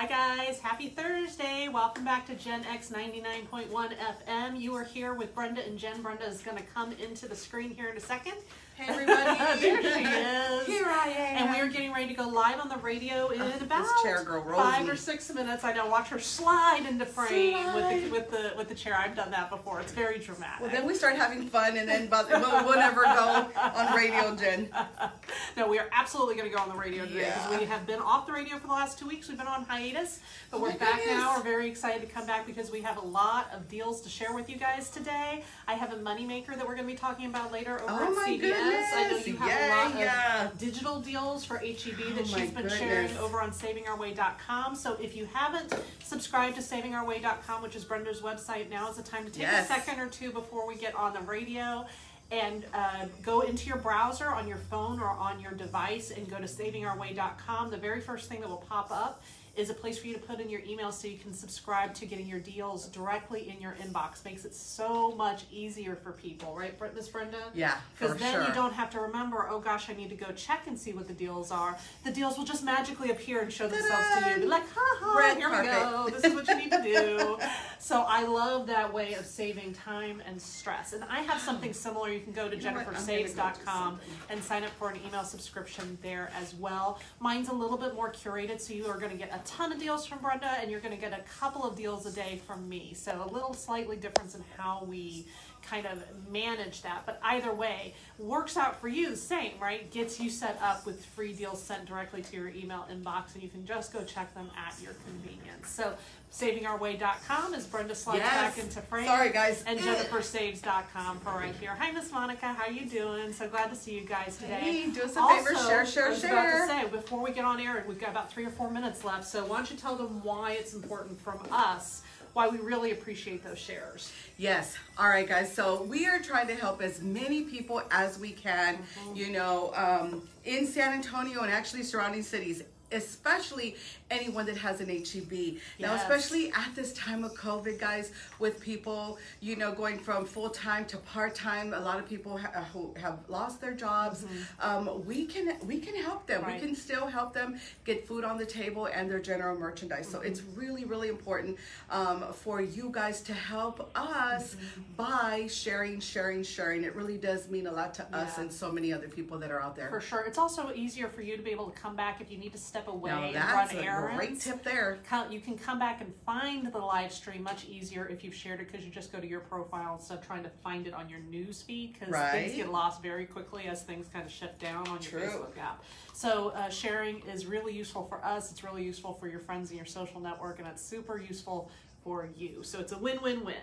Hi guys, happy Thursday. Welcome back to Gen X 99.1 FM. You are here with Brenda and Jen. Brenda is going to come into the screen here in a second. Hey everybody. there she is. Here I am. And we are getting ready to go live on the radio in about this chair girl rolls five me. or six minutes. I know. Watch her slide into frame with the with the with the chair. I've done that before. It's very dramatic. Well, then we start having fun, and then but we'll, we'll never go on radio, Jen. no, we are absolutely going to go on the radio today because Yeah. we have been off the radio for the last two weeks. We've been on hiatus, but we're back now. We're very excited to come back because we have a lot of deals to share with you guys today. I have a moneymaker that we're going to be talking about later over Oh at my CVS. I know you have a Yeah, lot yeah. of digital deals for HEB Oh that my she's been sharing over on savingourway.com. So if you haven't subscribed to savingourway.com, which is Brenda's website, now is the time to take Yes. a second or two before we get on the radio and uh, go into your browser on your phone or on your device and go to savingourway.com. The very first thing that will pop up is a place for you to put in your email so you can subscribe to getting your deals directly in your inbox. Makes it so much easier for people, right, Miss Brenda? Yeah, Because then sure. you don't have to remember, oh gosh, I need to go check and see what the deals are. The deals will just magically appear and show themselves to you. Be like, ha ha, Red here we go. This is what you need to do. so I love that way of saving time and stress. And I have something similar. You can go to You know what? Go jennifersaves.com and sign up for an email subscription there as well. Mine's a little bit more curated, so you are going to get a ton of deals from Brenda, and you're going to get a couple of deals a day from me. So a little slightly difference in how we kind of manage that. But either way, works out for you the same, right? Gets you set up with free deals sent directly to your email inbox, and you can just go check them at your convenience. So savingourway.com is Brenda slides Yes. back into frame Sorry, guys. and jennifersaves.com for right here. Hi, Miss Monica. How you doing? So glad to see you guys today. Hey, do us a favor, share, share, I was share. about to say, before we get on air, we've got about three or four minutes left, so why don't you tell them why it's important from us, why we really appreciate those shares. Yes. All right, guys. So we are trying to help as many people as we can, Mm-hmm. you know, um, in San Antonio and actually surrounding cities. Especially anyone that has an HEB. Now, especially at this time of COVID, guys, with people, you know, going from full time to part time. A lot of people ha- who have lost their jobs. Um, we can we can help them. Mm-hmm. Right. We can still help them get food on the table and their general merchandise. So it's Mm-hmm. really really important um, for you guys to help us Mm-hmm. by sharing, sharing, sharing. It really does mean a lot to us and so many other people that are out there. For sure. It's also easier for you to be able to come back if you need to step away Now and that's run a errands. great tip there. You can come back and find the live stream much easier if you've shared it because you just go to your profile instead of trying to find it on your news feed because things get lost very quickly as things kind of shut down on your True. Facebook app. So uh, sharing is really useful for us. It's really useful for your friends and your social network, and it's super useful for you. So it's a win-win-win.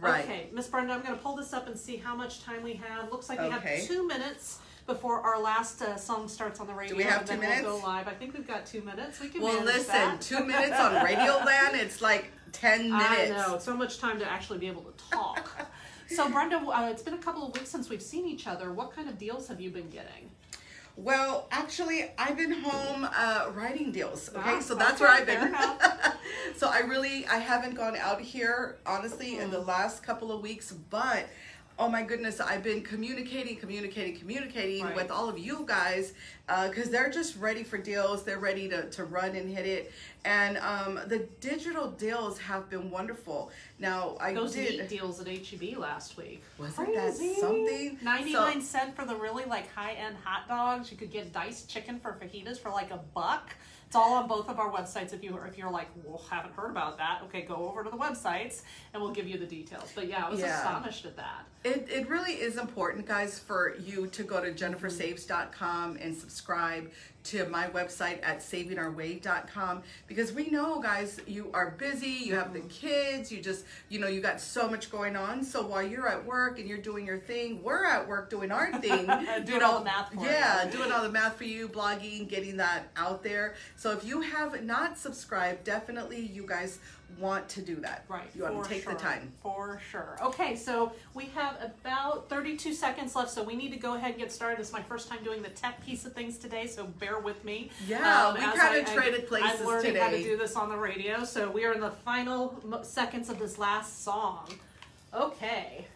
Right. Okay, Miss Brenda, I'm going to pull this up and see how much time we have. Looks like we Okay. have two minutes. Before our last uh, song starts on the radio, Do we have and then two we'll go live. I think we've got two minutes. We can Well, listen, that. two minutes on Radio Land, it's like 10 minutes. I know so much time to actually be able to talk. so, Brenda, uh, it's been a couple of weeks since we've seen each other. What kind of deals have you been getting? Well, actually, I've been home uh, writing deals. Okay, Ah, so that's where I've been. so I really, I haven't gone out here honestly in Mm. the last couple of weeks, but oh my goodness, I've been communicating, communicating, communicating Right. with all of you guys because they're just ready for deals. They're ready to, to run and hit it, and um, the digital deals have been wonderful. Now I Those did. meat deals at HEB last week. Wasn't that something? 99 cent for the really like high end hot dogs. You could get diced chicken for fajitas for like a buck. It's all on both of our websites. If you if you're like, well, haven't heard about that, okay, go over to the websites and we'll give you the details. But yeah, I was Yeah. astonished at that. It, it really is important, guys, for you to go to jennifersaves.com and subscribe to my website at savingourway.com because we know, guys, you are busy, you have the kids, you just, you know, you got so much going on. So while you're at work and you're doing your thing, we're at work doing our thing. Doing you know, all the math for Yeah, you. doing all the math for you, blogging, getting that out there. So if you have not subscribed, definitely you guys want to do that. Right. You want to take sure, the time. For sure. Okay, so we have about 32 seconds left, so we need to go ahead and get started. This is my first time doing the tech piece of things today, so bear with me. Yeah, um, we as kinda I- I- traded places I'm learning how to do this on the radio, so we are in the final seconds of this last song. Okay.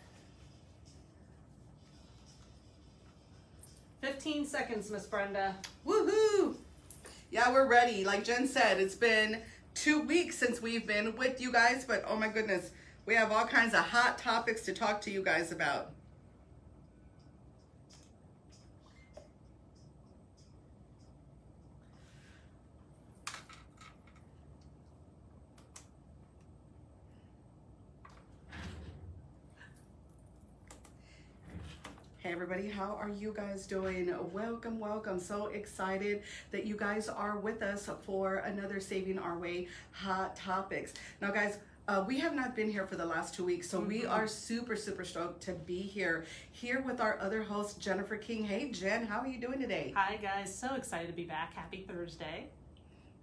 15 seconds, Miss Brenda. Woohoo! Yeah, we're ready. Like Jen said, it's been two weeks since we've been with you guys, but oh my goodness, we have all kinds of hot topics to talk to you guys about. Hey everybody, how are you guys doing? Welcome, welcome. So excited that you guys are with us for another Saving Our Way Hot Topics. Now, guys, uh, we have not been here for the last two weeks, so we are super, super stoked to be here, here with our other host, Jennifer King. Hey, Jen, how are you doing today? Hi guys, so excited to be back. Happy Thursday.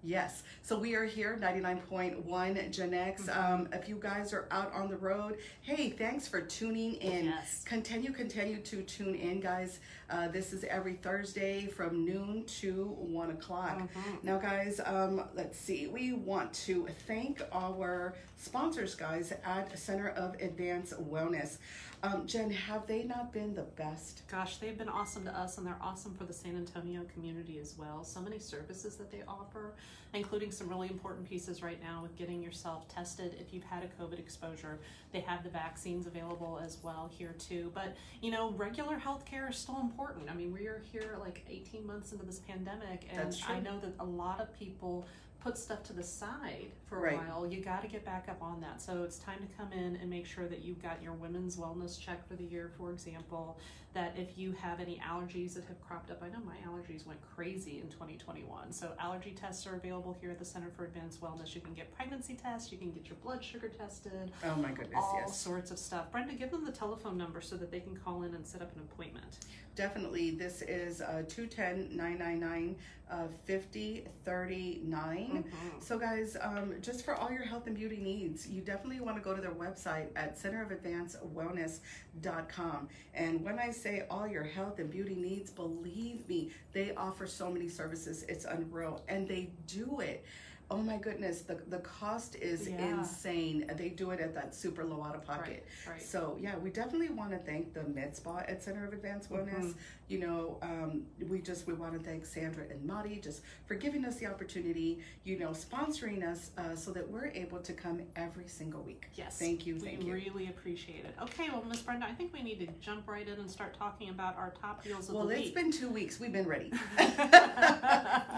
Yes. So we are here, 99.1 Gen X. Um, if you guys are out on the road, hey, thanks for tuning in. Yes. Continue, continue to tune in, guys. Uh, this is every Thursday from noon to 1 o'clock. Now, guys, um, let's see. We want to thank our sponsors, guys, at Center of Advanced Wellness. Um, Jen, have they not been the best? Gosh, they've been awesome to us and they're awesome for the San Antonio community as well. So many services that they offer, including some really important pieces right now with getting yourself tested if you've had a COVID exposure. They have the vaccines available as well here too. But, you know, regular health care is still important. I mean, we are here like 18 months into this pandemic and I know that a lot of people put stuff to the side for a Right. while. You got to get back up on that. So it's time to come in and make sure that you've got your women's wellness check for the year, for example. That if you have any allergies that have cropped up, I know my allergies went crazy in 2021. So allergy tests are available here at the Center for Advanced Wellness. You can get pregnancy tests, you can get your blood sugar tested, Oh my goodness, all yes. sorts of stuff. Brenda, give them the telephone number so that they can call in and set up an appointment. Definitely. This is uh, 210 999 uh, 5039. So, guys, um, just for all your health and beauty needs, you definitely want to go to their website at centerofadvancedwellness.com. And when I say all your health and beauty needs, believe me, they offer so many services. It's unreal. And they do it. Oh my goodness, the, the cost is Yeah. insane. They do it at that super low out of pocket. Right, right. So yeah, we definitely want to thank the Med Spa at Center of Advanced Wellness. Mm-hmm. You know, um, we just we want to thank Sandra and Madi just for giving us the opportunity. You know, sponsoring us uh, so that we're able to come every single week. Yes. Thank you. We Thank you. really appreciate it. Okay, well, Miss Brenda, I think we need to jump right in and start talking about our top deals of Well, the it's week. been two weeks. We've been ready.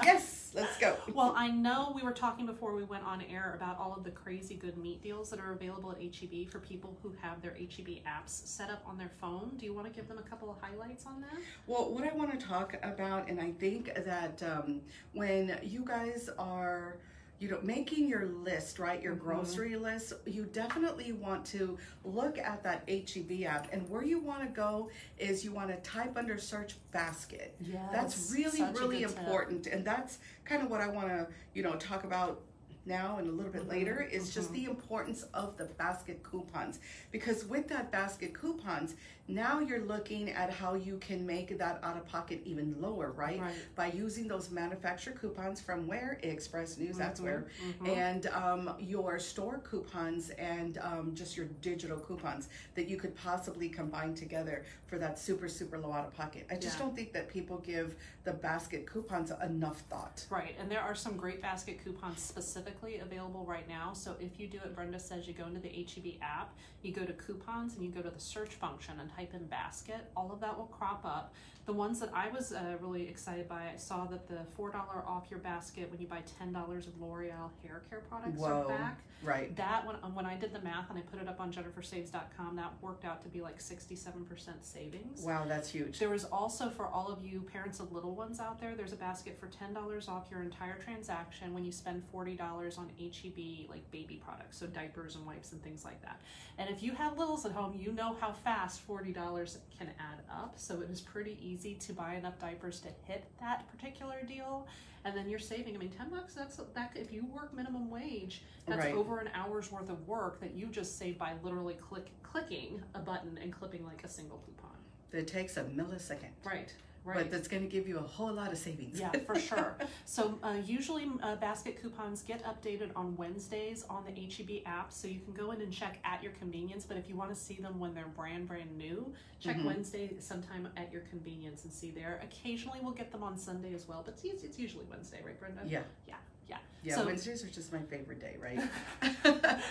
yes, let's go. well, I know we were talking before we went on air about all of the crazy good meat deals that are available at HEB for people who have their HEB apps set up on their phone. Do you want to give them a couple of highlights on that? Well, what I want to talk about, and I think that um, when you guys are, you know, making your list, right, your mm-hmm. grocery list, you definitely want to look at that HEB app. And where you want to go is you want to type under search basket. That's really, really good tip. important. And that's kind of what I want to, you know, talk about now and a little bit mm-hmm, later is just mm-hmm. the importance of the basket coupons because with that basket coupons now you're looking at how you can make that out of pocket even lower right, Right. by using those manufacturer coupons from where express news that's Mm-hmm. where and um, your store coupons and um, just your digital coupons that you could possibly combine together for that super super low out of pocket i just Yeah. don't think that people give the basket coupons enough thought Right, and there are some great basket coupons specifically available right now. So if you do it, Brenda says you go into the HEB app, you go to coupons, and you go to the search function and type in basket. All of that will crop up. The ones that I was uh, really excited by, I saw that the four dollar off your basket when you buy ten dollars of L'Oreal hair care products Whoa. are back. right That when when I did the math and I put it up on JenniferSaves.com, that worked out to be like sixty seven percent savings. wow that's huge There was also for all of you parents of little ones out there, there's a basket for ten dollars off your entire transaction when you spend forty dollars on HEB like baby products, so diapers and wipes and things like that. And if you have littles at home, you know how fast forty dollars can add up. So it is pretty easy to buy enough diapers to hit that particular deal, and then you're saving. I mean, ten bucks. That's that. If you work minimum wage, that's Right. over an hour's worth of work that you just save by literally click clicking a button and clipping like a single coupon. it takes a millisecond Right, right. but that's going to give you a whole lot of savings yeah, for sure. So uh, usually uh, basket coupons get updated on Wednesdays on the HEB app, so you can go in and check at your convenience. But if you want to see them when they're brand brand new, check Mhm. Wednesday sometime at your convenience and see there. Occasionally we'll get them on Sunday as well, but it's, it's usually Wednesday, right, Brenda? yeah Yeah. Yeah. Yeah, so Wednesdays are just my favorite day, right?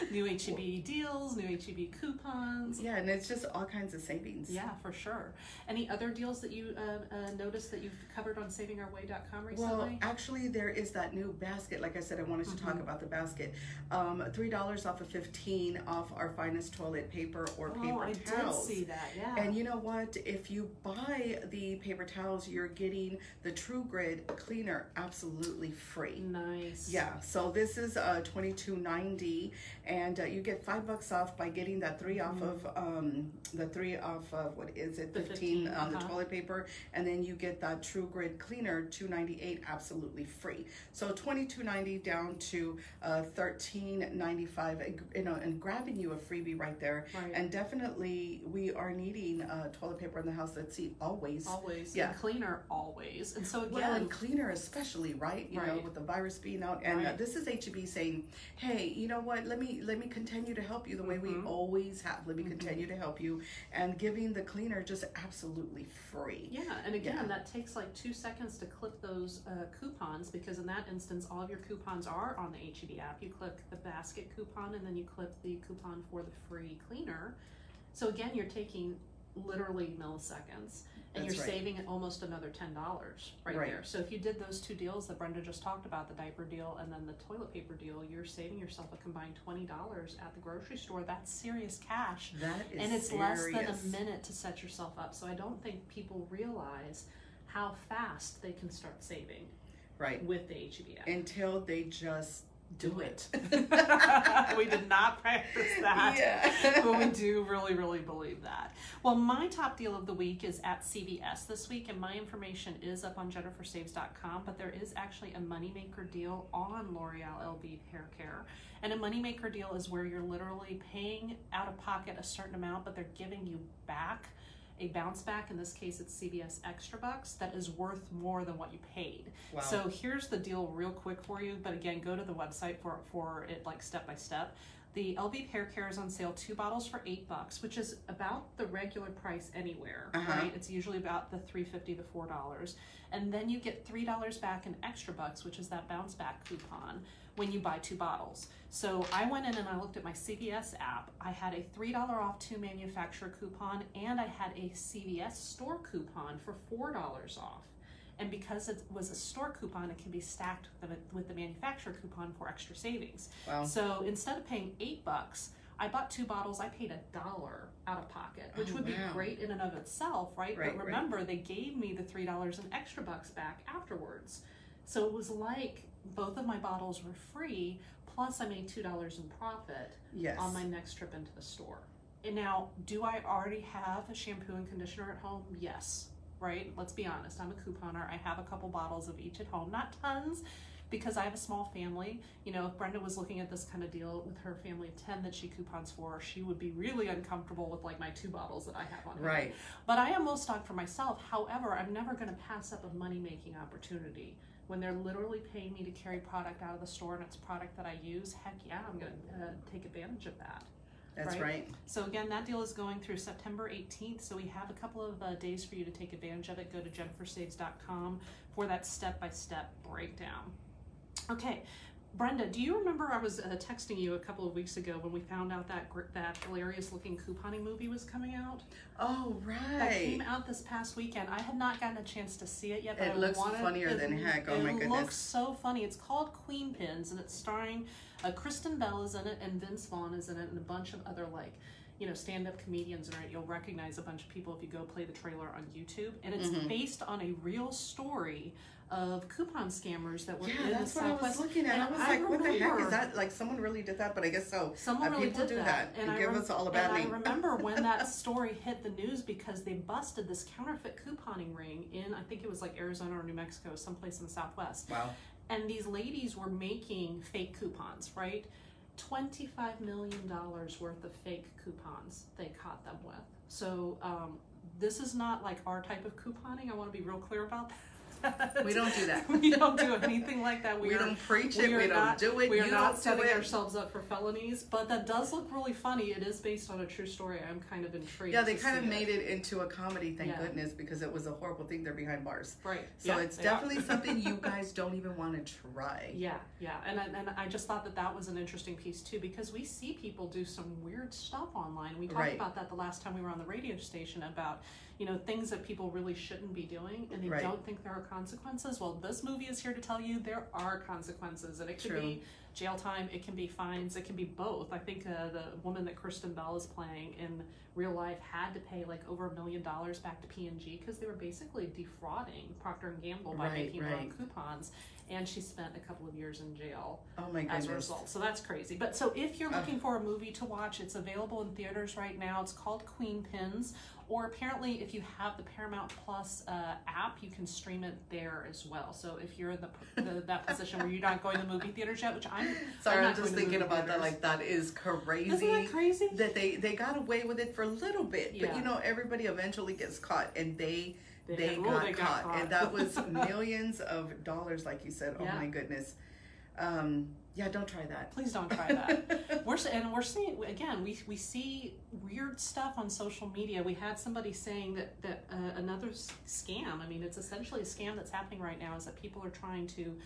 new HEB deals, new HEB coupons. yeah, and it's just all kinds of savings. Yeah, for sure. Any other deals that you uh, uh, noticed that you've covered on savingourway.com recently? Well, actually, there is that new basket. Like I said, I wanted to talk Mm-hmm. about the basket. Um, Three dollars off of fifteen off our finest toilet paper or paper oh, I towels. did see that. Yeah. And you know what? If you buy the paper towels, you're getting the True Grid cleaner absolutely free. nice. Yeah, so this is uh twenty two ninety, and uh, you get five bucks off by getting that three off of um the three off of what is it The fifteen 15, on the uh-huh. toilet paper, and then you get that True Grid cleaner two ninety eight absolutely free. So twenty two ninety down to uh thirteen ninety five, you know, and grabbing you a freebie right there. Right. And definitely, we are needing uh toilet paper in the house. Let's see, always. Always. Yeah. And cleaner always. And so again, Well, and cleaner especially, right? You know, with the virus being out, and uh, Right. this is HEB saying, "Hey, you know what? Let me let me continue to help you the way we Mhm. always have. Let me Mhm. continue to help you, and giving the cleaner just absolutely free." Yeah, and again, Yeah. that takes like two seconds to clip those uh, coupons because in that instance, all of your coupons are on the HEB app. You click the basket coupon and then you clip the coupon for the free cleaner. So again, you're taking literally milliseconds and That's you're right. saving almost another ten dollars right, Right. there. So if you did those two deals that Brenda just talked about, the diaper deal and then the toilet paper deal, you're saving yourself a combined twenty dollars at the grocery store. That's serious cash That is and it's less than a minute to set yourself up. So I don't think people realize how fast they can start saving right with the HEB app. until they just do it. we did not practice that. Yeah. but we do really, really believe that. Well, my top deal of the week is at CVS this week, and my information is up on jennifersaves.com. But there is actually a moneymaker deal on L'Oreal Elvive Hair Care. And a moneymaker deal is where you're literally paying out of pocket a certain amount, but they're giving you back a bounce back. In this case, it's CVS Extra Bucks that is worth more than what you paid. Wow. So here's the deal, real quick for you. But again, go to the website for for it like step by step. The Elvive Hair Care is on sale, two bottles for eight bucks, which is about the regular price anywhere, Uh-huh. right? It's usually about the three fifty to four dollars, and then you get three dollars back in extra bucks, which is that bounce back coupon when you buy two bottles. So I went in and I looked at my CVS app. I had a three dollar off two manufacturer coupon, and I had a CVS store coupon for four dollars off. And because it was a store coupon, it can be stacked with the, with the manufacturer coupon for extra savings. wow. So instead of paying eight bucks, I bought two bottles. I paid a dollar out of pocket, which Oh, would be great in and of itself, right? Right, but right. remember, they gave me the three dollars and extra bucks back afterwards. So it was like both of my bottles were free, plus I made two dollars in profit Yes. on my next trip into the store. And now, do I already have a shampoo and conditioner at home? Yes. Right? Let's be honest. I'm a couponer. I have a couple bottles of each at home. Not tons because I have a small family. You know, if Brenda was looking at this kind of deal with her family of 10 that she coupons for, she would be really uncomfortable with like my two bottles that I have on hand. Right. But I am most stocked for myself. However, I'm never going to pass up a money making opportunity. When they're literally paying me to carry product out of the store and it's product that I use, heck yeah, I'm going to uh, take advantage of that. That's right? right. So again, that deal is going through September 18th. So we have a couple of uh, days for you to take advantage of it. Go to jennifersaves.com for that step-by-step breakdown. Okay, Brenda, do you remember I was uh, texting you a couple of weeks ago when we found out that that hilarious-looking couponing movie was coming out? Oh, right, That right. came out this past weekend. I had not gotten a chance to see it yet. But It I looks wanted, funnier it- than heck. Oh, my goodness. It looks so funny. It's called Queenpins, and it's starring uh, Kristen Bell is in it, and Vince Vaughn is in it, and a bunch of other like you know stand-up comedians in it. You'll recognize a bunch of people if you go play the trailer on YouTube, and it's Mhm. based on a real story of coupon scammers that were Yeah, in that's the what I was looking at. And I was I like, what the heck is that? Like, someone really did that, but I guess so. Someone Uh, really people did do that, and I give rem- us all a bad and name. I remember when that story hit the news because they busted this counterfeit couponing ring in, I think it was like Arizona or New Mexico, someplace in the Southwest. Wow. And these ladies were making fake coupons, right? $25 million worth of fake coupons they caught them with. So, um, this is not like our type of couponing. I want to be real clear about that. That. We don't do that. we don't do anything like that. We are- don't preach it, we don't not- do it, We are not setting it. ourselves up for felonies, but that does look really funny. It is based on a true story. I'm kind of intrigued. Yeah, they kind of made it into a comedy, thank Yeah. goodness, because it was a horrible thing. They're behind bars. Right. So Yeah, it's they are. definitely something you guys don't even want to try. Yeah, yeah, and I- and I just thought that that was an interesting piece too because we see people do some weird stuff online. We talked Right. about that the last time we were on the radio station about you know things that people really shouldn't be doing and they Right. don't think there are consequences. Well, this movie is here to tell you there are consequences, and it could be jail time, it can be fines, it can be both. I think uh, the woman that Kristen Bell is playing in real life had to pay like over a million dollars back to P&G because they were basically defrauding Procter and Gamble by Right, making right. coupons, and she spent a couple of years in jail Oh my as a result. So that's crazy. But so if you're looking for a movie to watch, it's available in theaters right now. It's called Queenpins. Or apparently, if you have the Paramount Plus uh, app, you can stream it there as well. So if you're in the, the that position where you're not going to the movie theaters yet, which I'm Sorry, I'm I'm, just thinking movie about that. Like that is crazy. Isn't that crazy? that they they got away with it for a little bit, yeah. but you know everybody eventually gets caught, and they They they, got- got, oh, they got caught. caught. and that was millions of dollars, like you said. Oh Yeah. my goodness. Um, yeah, don't try that. Please don't try that. we're and we're seeing again. We we see weird stuff on social media. We had somebody saying that that uh, another scam. I mean, it's essentially a scam that's happening right now. Is that people are trying to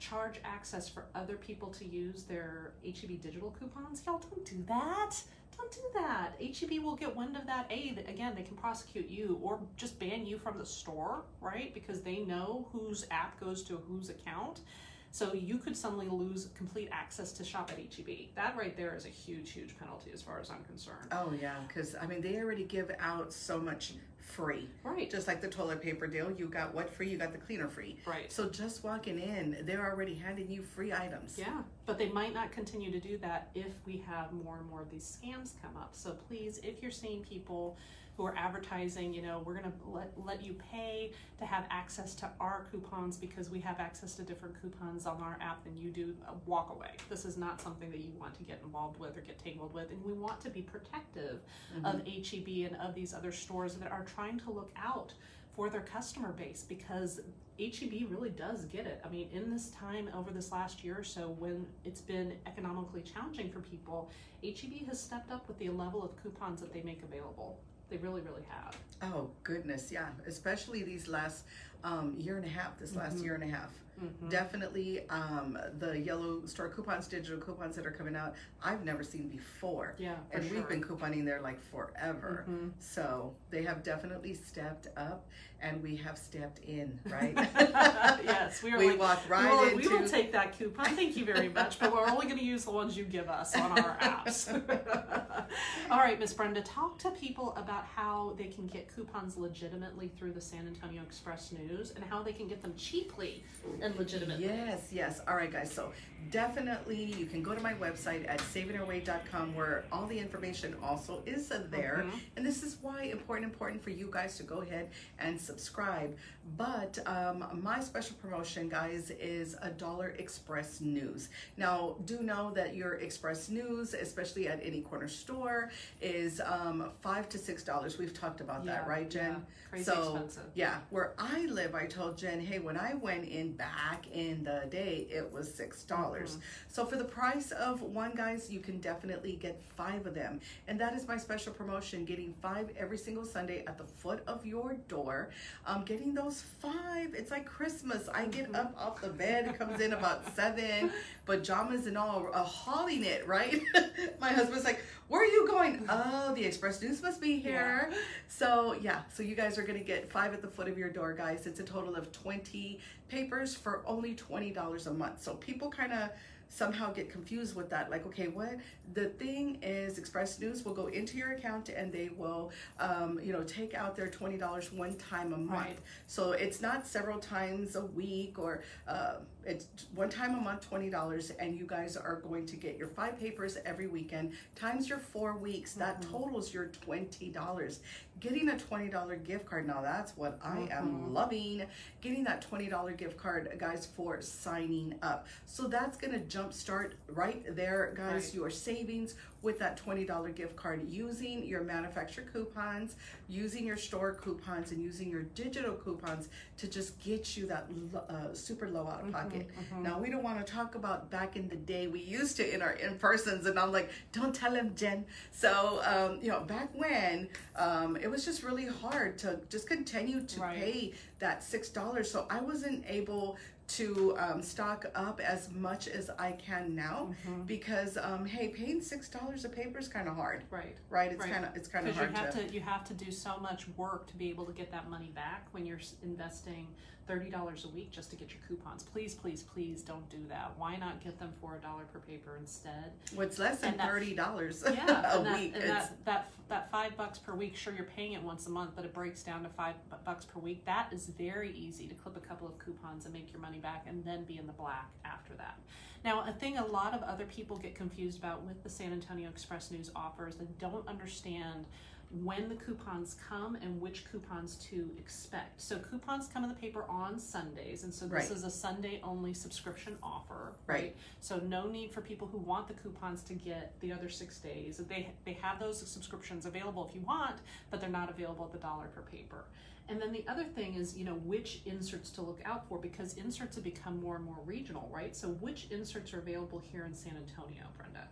charge access for other people to use their HEB digital coupons. Y'all don't do that. Don't do that. HEB will get wind of that. A, that again, they can prosecute you or just ban you from the store, right? Because they know whose app goes to whose account. So you could suddenly lose complete access to shop at HEB. That right there is a huge, huge penalty as far as I'm concerned. Oh yeah, because I mean they already give out so much free, Right. just like the toilet paper deal. You got what free? You got the cleaner free. Right. So just walking in, they're already handing you free items. Yeah, but they might not continue to do that if we have more and more of these scams come up. So please, if you're seeing people who are advertising, you know, we're gonna let, let you pay to have access to our coupons because we have access to different coupons on our app than you do, uh, walk away. This is not something that you want to get involved with or get tangled with, and we want to be protective of HEB and of these other stores that are trying to look out for their customer base because HEB really does get it. I mean, in this time over this last year or so, when it's been economically challenging for people, HEB has stepped up with the level of coupons that they make available. They really, really have. Oh goodness, yeah. Especially these last um, year and a half. This last Mm-hmm. year and a half. Definitely, um, the yellow store coupons, digital coupons that are coming out. I've never seen before. Yeah, and sure. we've been couponing there like forever. Mhm. So they have definitely stepped up, and we have stepped in, right? yes, we are. We like, walk right well, We will take that coupon. Thank you very much, but we're only going to use the ones you give us on our apps. All right, Miss Brenda, talk to people about how they can get coupons legitimately through the San Antonio Express News and how they can get them cheaply and legitimately. Yes, yes. All right, guys. So definitely you can go to my website at savingourway.com where all the information also is there. And this is why important, important for you guys to go ahead and subscribe. But um, my special promotion, guys, is a dollar express news. Now, do know that your express news, especially at any corner store, is um, five to six dollars. We've talked about that, right, Jen? yeah. Crazy so, expensive. yeah, where I live, I told Jen, hey, when I went in back in the day, it was six dollars. So for the price of one, guys, you can definitely get five of them, and that is my special promotion: getting five every single Sunday at the foot of your door. Um, getting those five, it's like Christmas. I get up off the bed, it comes in about seven, pajamas and all, uh, hauling it. Right? my husband's like, "Where are you going?" Oh, the Express News must be here. So yeah, so you guys are gonna get five at the foot of your door, guys. It's a total of twenty papers for only twenty dollars a month. So people kind of somehow get confused with that. Like, okay, what the thing is, Express News will go into your account and they will, um, you know, take out their twenty dollars one time a month. Right. So it's not several times a week or. Uh, it's one time a month, twenty dollars, and you guys are going to get your five papers every weekend times your four weeks. That mm-hmm. totals your twenty dollars. Getting a twenty dollar gift card now, that's what I am mm-hmm. loving. Getting that twenty dollar gift card, guys, for signing up. So that's gonna jumpstart right there, guys. Right. Your savings with that twenty dollar gift card using your manufacturer coupons, using your store coupons, and using your digital coupons to just get you that uh, super low out of pocket. Now we don't want to talk about back in the day we used to in our in persons, and I'm like, don't tell him, Jen. So um, you know, back when um, it was just really hard to just continue to Right. pay that six dollars. So I wasn't able to um, stock up as much as I can now because um, hey, paying six dollars a paper is kind of hard, Right. right? It's Right. kind of it's kind of Because you hard have to you have to do so much work to be able to get that money back when you're investing thirty dollars a week just to get your coupons. Please, please, please don't do that. Why not get them for a dollar per paper instead? What's less than and that- thirty dollars Yeah, a and, that, week? and that, that that five bucks per week. Sure, you're paying it once a month, but it breaks down to five bucks per week. That is very easy to clip a couple of coupons and make your money back, and then be in the black after that. Now, a thing a lot of other people get confused about with the San Antonio Express News offers, they don't understand when the coupons come and which coupons to expect. So coupons come in the paper on Sundays, and so this Right. is a Sunday only subscription offer, Right. So no need for people who want the coupons to get the other six days. They they have those subscriptions available if you want, but they're not available at the dollar per paper. And then the other thing is, you know, which inserts to look out for because inserts have become more and more regional, right? So which inserts are available here in San Antonio, Brenda?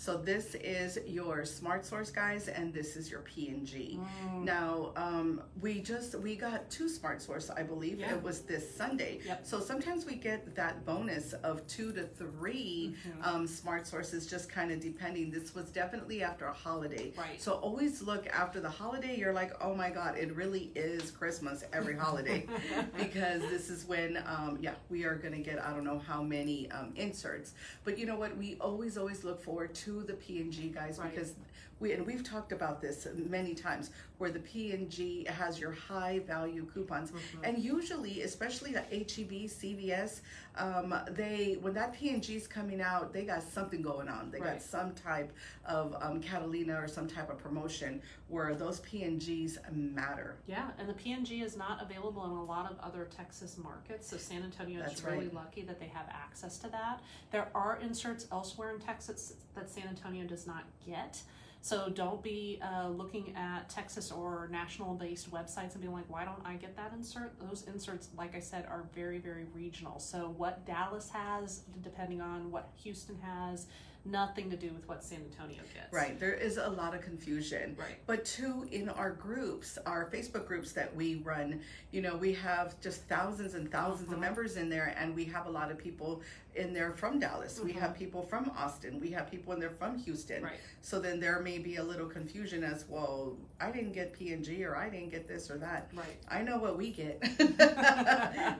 So this is your smart source guys and this is your P&G. Mm. Now, um, we just, we got two smart source, I believe. Yeah. It was this Sunday. Yep. So sometimes we get that bonus of two to 3 Mm-hmm. um, smart sources, just kind of depending. This was definitely after a holiday. Right. So always look after the holiday. You're like, oh my God, it really is Christmas every holiday. because this is when, um, yeah, we are going to get, I don't know how many um, inserts. But you know what? We always, always look forward to the P&G guys Right. because we and we've talked about this many times where the P&G has your high value coupons Mm-hmm. and usually especially the HEB CVS um, they when that P&G is coming out they got something going on they got some type of um, Catalina or some type of promotion where those P&Gs matter Yeah, and the P&G is not available in a lot of other Texas markets. So San Antonio That's is really right. lucky that they have access to that. There are inserts elsewhere in Texas that San Antonio does not get. So don't be uh, looking at Texas or national based websites and being like, why don't I get that insert? Those inserts, like I said, are very, very regional. So what Dallas has, depending on what Houston has, nothing to do with what San Antonio gets. Right, there is a lot of confusion. Right. But two, in our groups, our Facebook groups that we run, you know, we have just thousands and 1000s of Mhm. members in there, and we have a lot of people in there from Dallas. We have people from Austin. We have people and they're from Houston. Mm-hmm. Right. So then there may be a little confusion as well. I didn't get P and G, or I didn't get this or that. Right. I know what we get.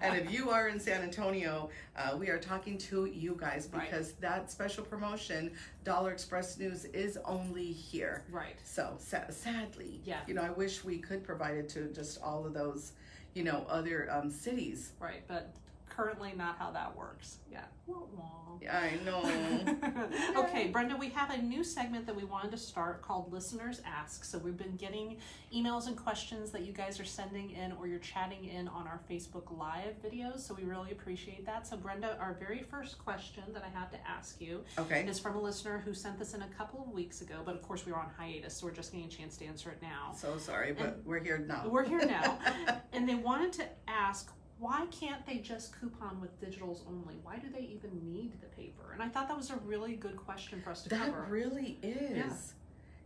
and if you are in San Antonio, uh, we are talking to you guys Right. because that special promotion, Dollar Express News, is only here. Right. So sa- sadly, Yeah. you know, I wish we could provide it to just all of those, you know, other um, cities. Right, but currently not how that works. Yeah. Wah, wah. Yeah, I know. okay, Brenda, we have a new segment that we wanted to start called Listeners Ask. So we've been getting emails and questions that you guys are sending in or you're chatting in on our Facebook Live videos. So we really appreciate that. So, Brenda, our very first question that I have to ask you okay. is from a listener who sent this in a couple of weeks ago, but of course we were on hiatus, so we're just getting a chance to answer it now. So sorry, but we're here now. We're here now. and they wanted to ask why can't they just coupon with digitals only? Why do they even need the paper? And I thought that was a really good question for us to That cover. That really is. Yeah.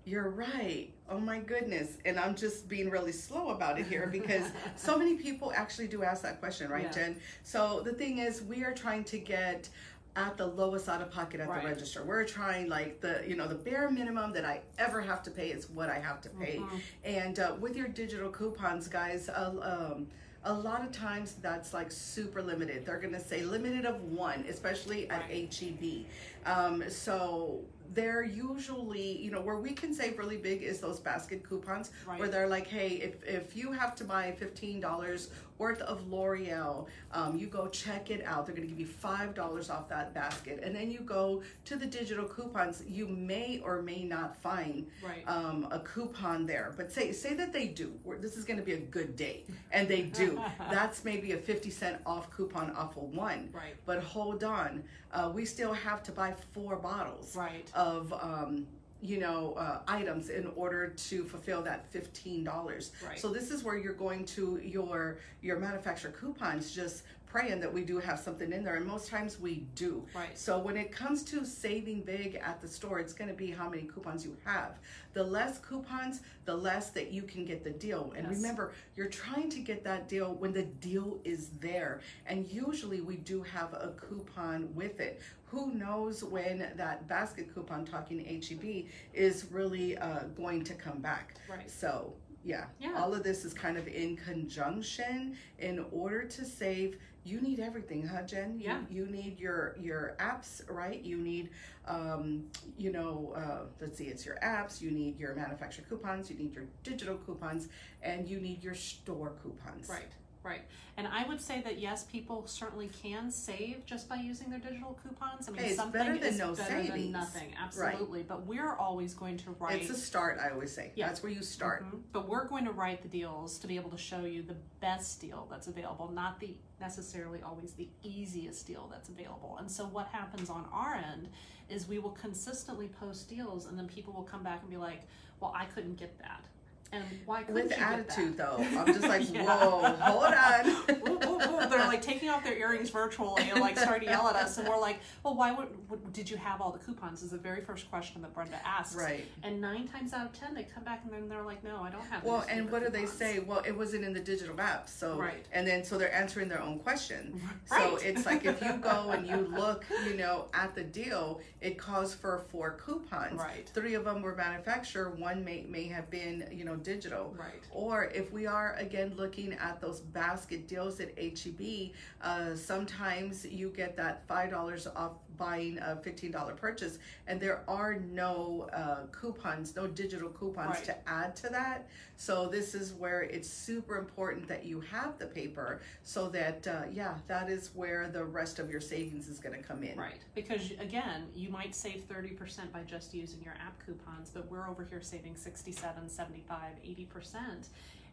You're right. Oh my goodness. And I'm just being really slow about it here because so many people actually do ask that question, right, Yeah. Jen? So the thing is, we are trying to get at the lowest out of pocket at Right. the register. We're trying like the you know the bare minimum that I ever have to pay is what I have to pay. Mhm. And uh, with your digital coupons, guys, uh, um, a lot of times that's like super limited. They're gonna say limited of one, especially at Right. HEB. Um, so they're usually, you know, where we can save really big is those basket coupons Right. where they're like, hey, if, if you have to buy $15 worth of L'Oreal, um, you go check it out. They're going to give you $5 off that basket. And then you go to the digital coupons. You may or may not find Right. um, a coupon there. But say, say that they do. This is going to be a good day. And they do. That's maybe a 50 cent off coupon off of one. Right. But hold on. Uh, we still have to buy four bottles Right. of um, you know uh, items in order to fulfill that fifteen dollars. Right. So this is where you're going to your your manufacturer coupons, just praying that we do have something in there, and most times we do. Right. So when it comes to saving big at the store, it's going to be how many coupons you have. The less coupons, the less that you can get the deal. And Yes. remember, you're trying to get that deal when the deal is there. And usually we do have a coupon with it. Who knows when that basket coupon talking HEB is really uh, going to come back. Right. So, yeah, Yeah. all of this is kind of in conjunction in order to save. You need everything, huh, Jen? You- Yeah. You, need your your apps, right? You need, um, you know, uh, let's see, it's your apps. You need your manufacturer coupons. You need your digital coupons, and you need your store coupons. Right, right. And I would say that yes, people certainly can save just by using their digital coupons. I mean, Hey, it's something better than is no better savings. than nothing. Absolutely. But we're always going to write. It's a start. I always say. Yeah. That's where you start. Mhm. But we're going to write the deals to be able to show you the best deal that's available, not the necessarily always the easiest deal that's available. And so what happens on our end is we will consistently post deals and then people will come back and be like, "Well, I couldn't get that." And why couldn't With attitude, though, I'm just like, Yeah. whoa, hold on. They're like taking off their earrings virtually and like starting to yell at us, and we're like, "Well, why would, would did you have all the coupons?" Is the very first question that Brenda asks. Right. And nine times out of ten, they come back and then they're like, "No, I don't have." Well, and what do they say? Well, it wasn't in the digital app, so Right. and then so they're answering their own question. Right. So it's like if you go and you look, you know, at the deal, it calls for four coupons. Right. Three of them were manufacturer, one may may have been, you know, digital. Right. Or if we are again looking at those basket deals at HEB, uh, sometimes you get that five dollars off buying a fifteen dollar purchase, and there are no uh, coupons, no digital coupons Right. to add to that. So this is where it's super important that you have the paper, so that uh, yeah, that is where the rest of your savings is going to come in. Right. Because again, you might save 30% by just using your app coupons, but we're over here saving 67, 75, 80%.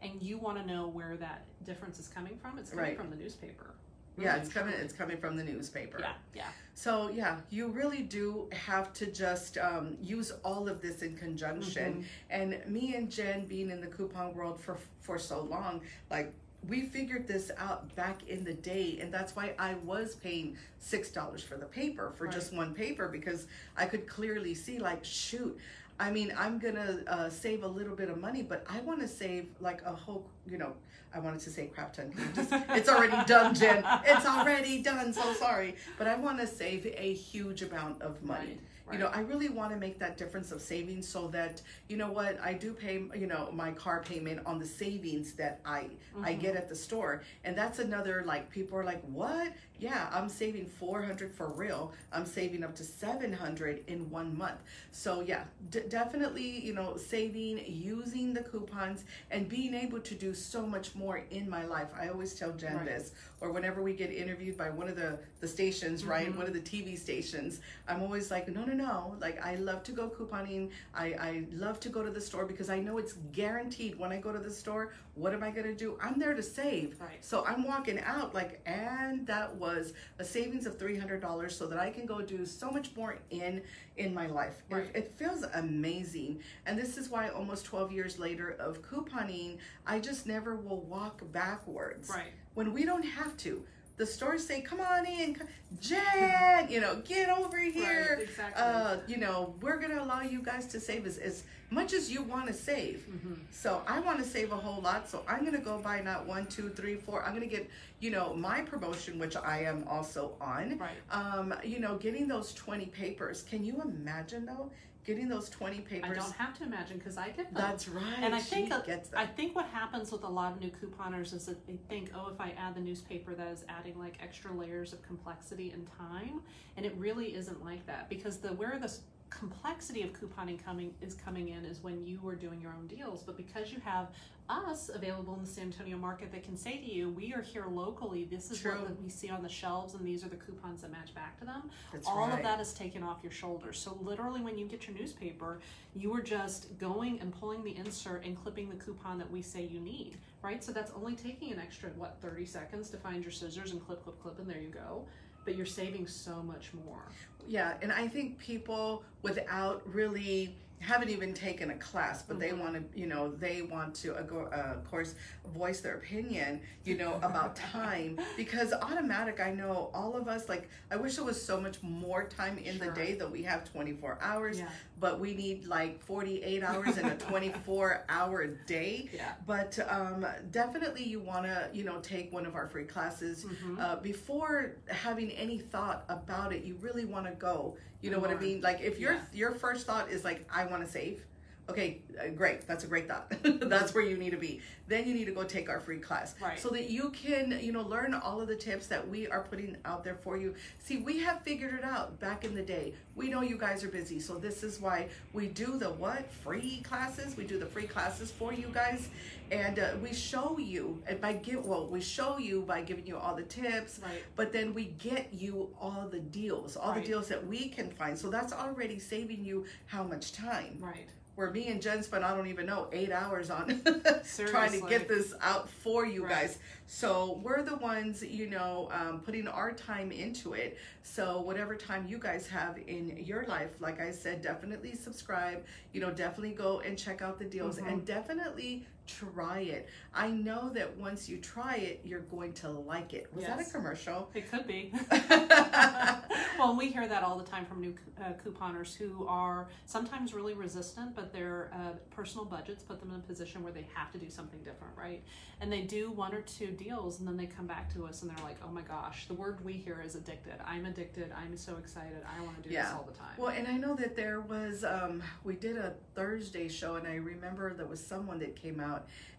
And you want to know where that difference is coming from? It's coming Right. from the newspaper. Yeah, it's coming. It's coming from the newspaper. Yeah, yeah. So yeah, you really do have to just um, use all of this in conjunction. And me and Jen being in the coupon world for for so long, like we figured this out back in the day, and that's why I was paying six dollars for the paper for just one paper because I could clearly see like shoot. I mean, I'm gonna uh, save a little bit of money, but I want to save like a whole, you know, I wanted to say crap ton. Just, it's already done, Jen. It's already done. So sorry, but I want to save a huge amount of money. Right, You know, I really want to make that difference of savings so that you know what I do pay. You know, my car payment on the savings that I I mm-hmm. get at the store, and that's another like people are like, what? Yeah, I'm saving 400 for real. I'm saving up to 700 in one month. So yeah, d- definitely, you know, saving, using the coupons, and being able to do so much more in my life. I always tell Jen Right. this, or whenever we get interviewed by one of the the stations, right, mm-hmm. one of the TV stations, I'm always like, no, no, no. Like I love to go couponing. I I love to go to the store because I know it's guaranteed when I go to the store. What am I gonna do? I'm there to save. Right. So I'm walking out like, and that was a savings of three hundred dollars, so that I can go do so much more in in my life. It- It, feels amazing, and this is why almost twelve years later of couponing, I just never will walk backwards. Right. When we don't have to. The stores say, "Come on in, Jen. You know, get over here. Right, exactly. Uh, you know, we're gonna allow you guys to save as, as much as you want to save. Mm-hmm. So I want to save a whole lot. So I'm gonna go buy not one, two, three, four. I'm gonna get, you know, my promotion, which I am also on, Right. um, you know, getting those 20 papers. Can you imagine though? Getting those 20 papers. I don't have to imagine because I get them. That's right. And I she think I think what happens with a lot of new couponers is that they think, oh, if I add the newspaper, that is adding like extra layers of complexity and time, and it really isn't like that because the where the complexity of couponing coming is coming in is when you are doing your own deals, but because you have us available in the San Antonio market that can say to you, we are here locally. This is True. what we see on the shelves, and these are the coupons that match back to them. That's All right. of that is taken off your shoulders. So literally, when you get your newspaper, you are just going and pulling the insert and clipping the coupon that we say you need, right? So that's only taking an extra what thirty seconds to find your scissors and clip, clip, clip, and there you go. But you're saving so much more. Yeah, and I think people without really haven't even taken a class, but Mm-hmm. they want to, you know, they want to, uh, uh, of course, voice their opinion, you know, about time because automatic. I know all of us. Like, I wish there was so much more time in Sure. the day that we have 24 hours, Yeah. But we need like 48 hours in a 24 hour day. Yeah. But um, definitely, you want to, you know, take one of our free classes Mm-hmm. uh, before having any thought about it. You really want to go. You know what I mean? Like if your Yeah. your first thought is like, I want to save. Okay, uh, great. That's a great thought. That's where you need to be. Then you need to go take our free class, Right. so that you can, you know, learn all of the tips that we are putting out there for you. See, we have figured it out back in the day. We know you guys are busy, so this is why we do the what free classes. We do the free classes for you guys, and uh, we show you and by give well, we show you by giving you all the tips, Right. but then we get you all the deals, all Right. the deals that we can find. So that's already saving you how much time? Right. Where me and Jen spent, I don't even know, eight hours on trying to get this out for you Right. guys. So we're the ones, you know, um, putting our time into it. So whatever time you guys have in your life, like I said, definitely subscribe. You know, definitely go and check out the deals Mm-hmm. and definitely try it. I know that once you try it, you're going to like it. Was that a commercial? It could be. well, we hear that all the time from new uh, couponers who are sometimes really resistant, but their uh, personal budgets put them in a position where they have to do something different, right? And they do one or two deals, and then they come back to us and they're like, "Oh my gosh, the word we hear is addicted. I'm addicted. I'm so excited. I want to do this all the time." Well, and I know that there was, um, we did a Thursday show, and I remember there was someone that came out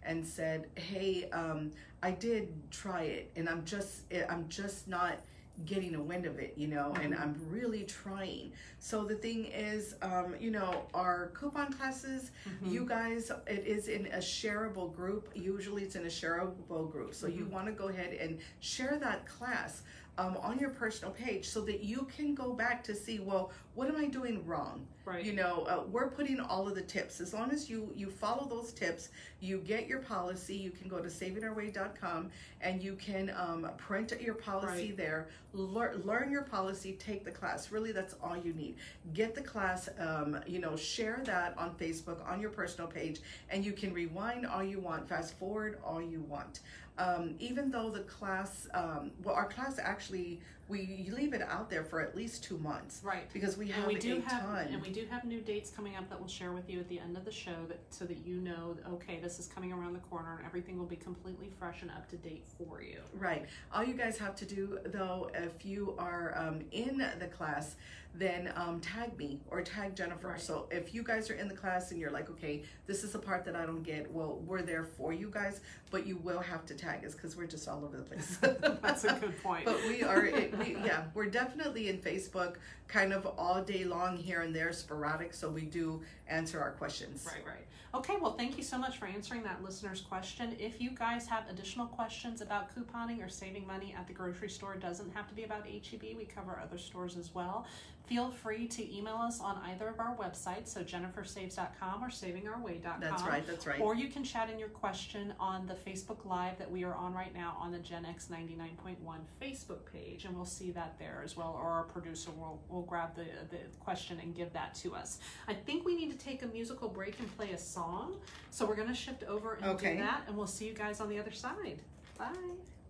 and said, "Hey, um, I did try it, and I'm just, eh, I'm just not getting a wind of it, you know, and I'm really trying." So the thing is, um, you know, our coupon classes, you guys, it is in a shareable group. Usually, it's in a shareable group, so you want to go ahead and share that class. Um, on your personal page so that you can go back to see well what am i doing wrong? Right. you know uh, we're putting all of the tips. As long as you you follow those tips you get your policy you can go to savingourway.com and you can um, print your policy Right. there. Lear, learn your policy take the class. Really that's all you need. Get the class um, you know share that on facebook on your personal page and you can rewind all you want fast forward all you want um, even though the class um, well our class actually we leave it out there for at least two months Right. because we have and we do a have ton and we do have new dates coming up that we'll share with you at the end of the show that so that you know okay this is coming around the corner and everything will be completely fresh and up to date for you Right. All you guys have to do, though, if you are um, in the class, then um, tag me or tag Jennifer. Right. So if you guys are in the class and you're like, okay, this is the part that I don't get, well, we're there for you guys, but you will have to tag us because we're just all over the place. that's a good point But we are, it, we, yeah, we're definitely in Facebook kind of all day long here and there, sporadic. So we do answer our questions. Right, right. Okay, well, thank you so much for answering that listener's question. If you guys have additional questions about couponing or saving money at the grocery store, it doesn't have to be about HEB. We cover other stores as well. Feel free to email us on either of our websites, so jennifersaves.com or savingourway.com. That's right. That's right. Or you can chat in your question on the Facebook Live that we are on right now on the Gen X 99.1 Facebook page, and we'll see that there as well. Or our producer will, will grab the, the question and give that to us. I think we need to take a musical break and play a song, so we're going to shift over and Okay. do that, and we'll see you guys on the other side. Bye.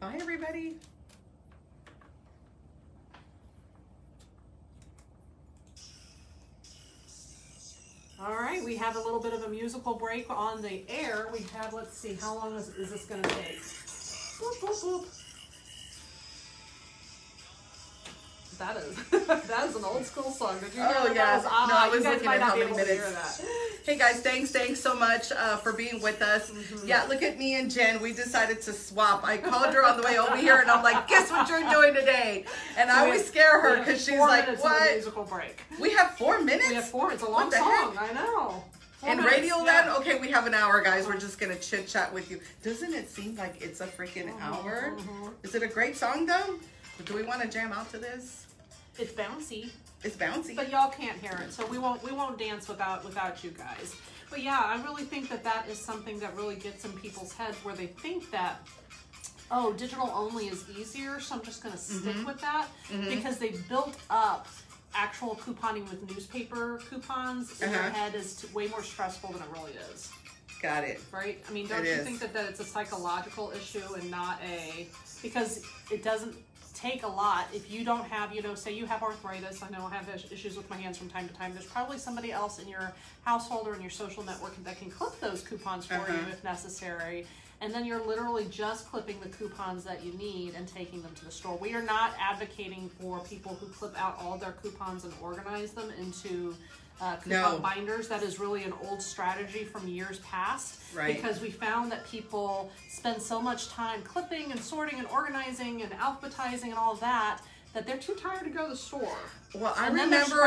Bye, everybody. All right, we have a little bit of a musical break on the air. We have, let's see, how long is, is this going to take? Boop, boop, boop. That is that is an old school song. Did you hear oh, yes, that? Was, uh, no, I was looking at how many minutes that. Hey guys, thanks, thanks so much uh, for being with us. Mm-hmm. Yeah, look at me and Jen. We decided to swap. I called her on the way over here, and I'm like, "Guess what you're doing today?" And I always scare her because she's like, minutes a "What? musical break. We have four minutes?" We have four. It's a long song. heck? I know. Four In minutes, Radio yeah. Land, okay, we have an hour, guys. We're just gonna chit chat with you. Doesn't it seem like it's a freaking hour? mhm. Is it a great song though? Do we want to jam out to this? It's bouncy. It's bouncy. but y'all can't hear it so we won't we won't dance without without you guys but yeah i really think that that is something that really gets in people's heads where they think that oh digital only is easier so i'm just going to stick Mm-hmm. with that because they built up actual couponing with newspaper coupons in their Uh-huh. head is t- way more stressful than it really is Got it. right? I mean, don't It you is. think that, that it's a psychological issue and not a because it doesn't take a lot if you don't have, you know, say you have arthritis. I know I have issues with my hands from time to time. There's probably somebody else in your household or in your social network that can clip those coupons for Uh-huh. you if necessary. And then you're literally just clipping the coupons that you need and taking them to the store. We are not advocating for people who clip out all their coupons and organize them into uh, No. binders. That is really an old strategy from years past Right. because we found that people spend so much time clipping and sorting and organizing and alphabetizing and all that that they're too tired to go to the store. Well, I And remember,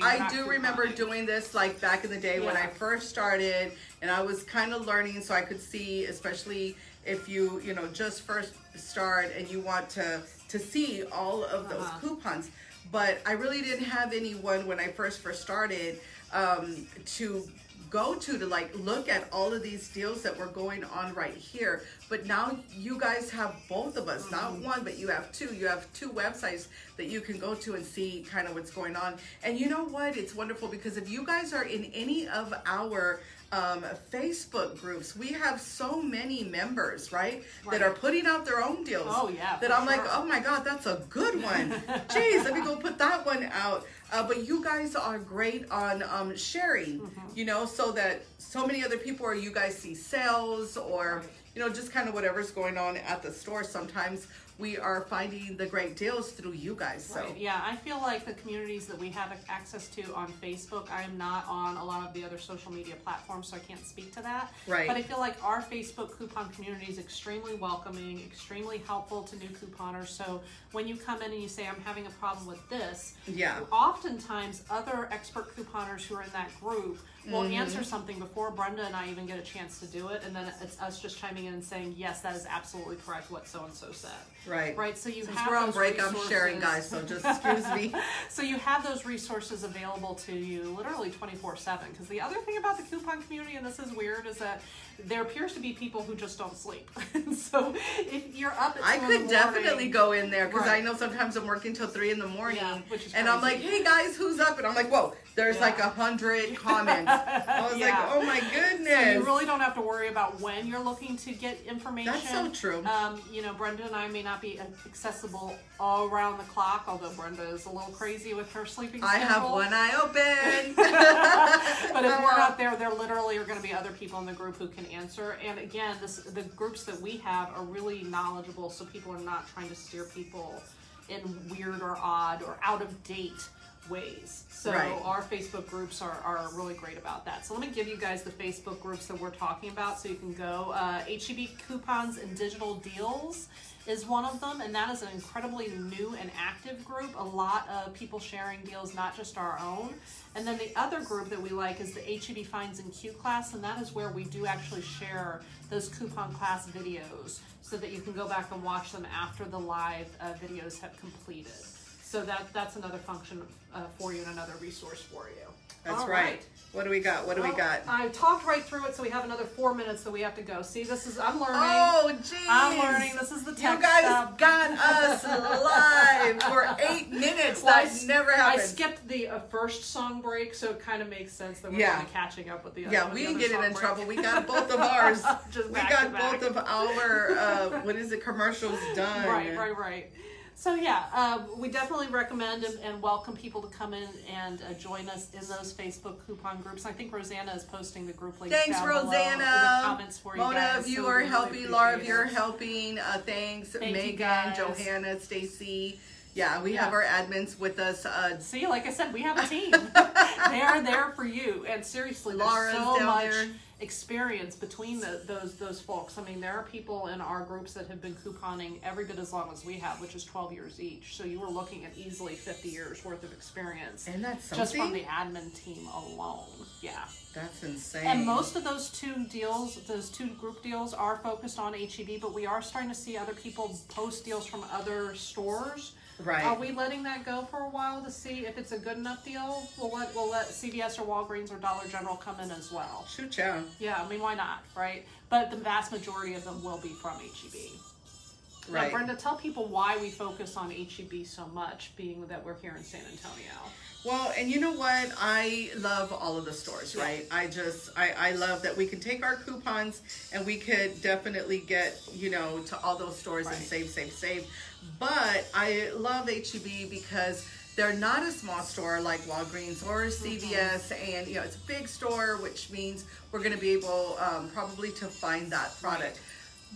I do remember couponing. doing this like back in the day when I first started, and I was kind of learning, so I could see, especially if you, you know, just first start and you want to to see all of those Uh-huh. coupons. But I really didn't have anyone when I first first started um, to go to to like look at all of these deals that were going on right here. But now you guys have both of us, not one, but you have two. You have two websites that you can go to and see kind of what's going on. And you know what? It's wonderful because if you guys are in any of our um, Facebook groups, we have so many members, right, Right. that are putting out their own deals. Oh, yeah, That I'm like, oh my God, that's a good one. Jeez, let me go put that one out. Uh, but you guys are great on um, sharing, Mm-hmm. you know, so that so many other people, or you guys see sales, or you know, just kind of whatever's going on at the store. Sometimes we are finding the great deals through you guys. So Right. Yeah, I feel like the communities that we have access to on Facebook, I am not on a lot of the other social media platforms, so I can't speak to that. Right. But I feel like our Facebook coupon community is extremely welcoming, extremely helpful to new couponers. So when you come in and you say, I'm having a problem with this, Yeah. oftentimes other expert couponers who are in that group will Mm-hmm. answer something before Brenda and I even get a chance to do it, and then it's us just chiming in and saying, Yes, that is absolutely correct what so and so said. right, Right, so you Since have we're on break, I'm sharing, guys. So just excuse me. So you have those resources available to you literally 24/7 because the other thing about the coupon community and this is weird is that there appears to be people who just don't sleep. so if you're up at I could definitely morning- go in there because I know sometimes I'm working till three in the morning, Yeah, and I'm like, "Hey guys, who's up?" And I'm like, "Whoa!" There's Yeah. like a hundred comments. I was like, "Oh my So goodness!" you really don't have to worry about when you're looking to get information. That's so true. Um, you know, Brenda and I may not be accessible all around the clock, although Brenda is a little crazy with her sleeping I schedule. have one eye open. but if we're not there, there literally are going to be other people in the group who can answer. And again, this the groups that we have are really knowledgeable, so people are not trying to steer people in weird or odd or out of date ways. So Right. our Facebook groups are, are really great about that. So let me give you guys the Facebook groups that we're talking about so you can go. Uh, HEB coupons and digital deals is one of them, and that is an incredibly new and active group. A lot of people sharing deals, not just our own. And then the other group that we like is the HEB Finds and Q class, and that is where we do actually share those coupon class videos so that you can go back and watch them after the live uh, videos have completed. So that that's another function uh, for you and another resource for you. That's All right. What do we got? What do we got? I talked right through it, so we have another four minutes that we have to go. See, this is I'm learning. Oh, jeez. I'm learning. This is the You guys stuff. got us live for eight minutes. Well, I that s- never happened. I skipped the uh, first song break, so it kind of makes sense that we're Yeah. kind of catching up with the other. yeah, we didn't get in break. trouble. We got both of ours. Just we got both of our uh, what is it commercials done. Right, right, right. So yeah, uh, we definitely recommend and, and welcome people to come in and uh, join us in those Facebook coupon groups. I think Rosanna is posting the group links Thanks, down below Rosanna. the comments for you Mona, guys. you so are really helping, Laura, you're helping, uh, thanks. Thank you, Megan. Johanna, Stacy. Yeah, we Yeah. have our admins with us. Uh, See, like I said, we have a team. they are there for you. And seriously, there's so much there. experience between the, those those folks. I mean, there are people in our groups that have been couponing every bit as long as we have, which is 12 years each. So you were looking at easily 50 years worth of experience and that's just from the admin team alone. Yeah. that's insane. And most of those two deals, those two group deals, are focused on HEB, but we are starting to see other people post deals from other stores. Right. Are we letting that go for a while to see if it's a good enough deal? We'll let we'll let CVS or Walgreens or Dollar General come in as well. Shoot, yeah. Yeah, I mean why not, right? But the vast majority of them will be from HEB. Now, Right. Brenda, tell people why we focus on HEB so much, being that we're here in San Antonio. Well, and you know what? I love all of the stores, Yeah. right? I just, I, I love that we can take our coupons and we could definitely get, you know, to all those stores and save, save, save. But I love HEB because they're not a small store like Walgreens or CVS, and you know, it's a big store, which means we're going to be able um, probably to find that product.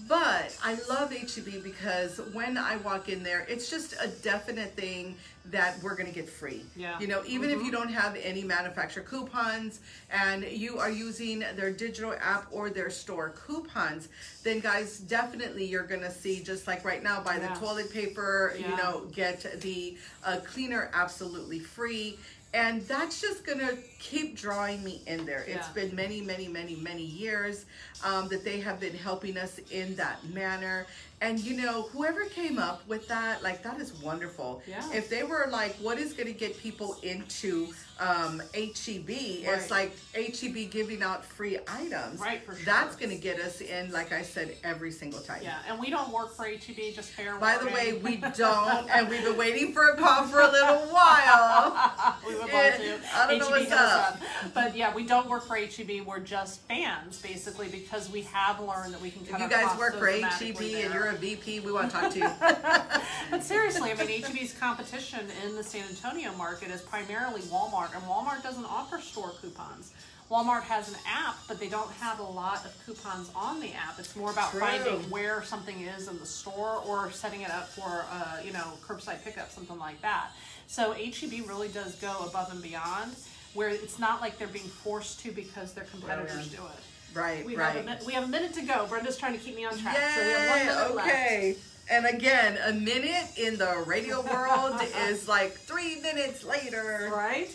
But I love HEB because when I walk in there, it's just a definite thing that we're going to get free. Yeah. You know, even if you don't have any manufacturer coupons and you are using their digital app or their store coupons, then guys, definitely you're going to see just like right now buy Yeah. the toilet paper, you know, get the uh, cleaner absolutely free. And that's just gonna keep drawing me in there. It's Yeah. been many, many, many, many years um, that they have been helping us in that manner. And you know, whoever came up with that, like that is wonderful. Yeah. If they were like, what is gonna get people into um, HEB? It's like HEB giving out free items. Right, for sure. That's gonna get us in, like I said, every single time. Yeah, and we don't work for HEB, just fair By the way, we don't, and we've been waiting for a call for a little while. we would love to. I don't know what's up. up. But yeah, we don't work for HEB. We're just fans, basically, because we have learned that we can If you guys work for HEB and you're a VP, we want to talk to you. But seriously, I mean, HEB's competition in the San Antonio market is primarily Walmart, and Walmart doesn't offer store coupons. Walmart has an app, but they don't have a lot of coupons on the app. It's more about True. finding where something is in the store or setting it up for, uh, you know, curbside pickup, something like that. So HEB really does go above and beyond, where it's not like they're being forced to because their competitors do it. Right, We have, a, right. mi- we have a minute to go. Brenda's trying to keep me on track, so we have one Yay, minute left. okay. And again, a minute in the radio world is like three minutes later. Right?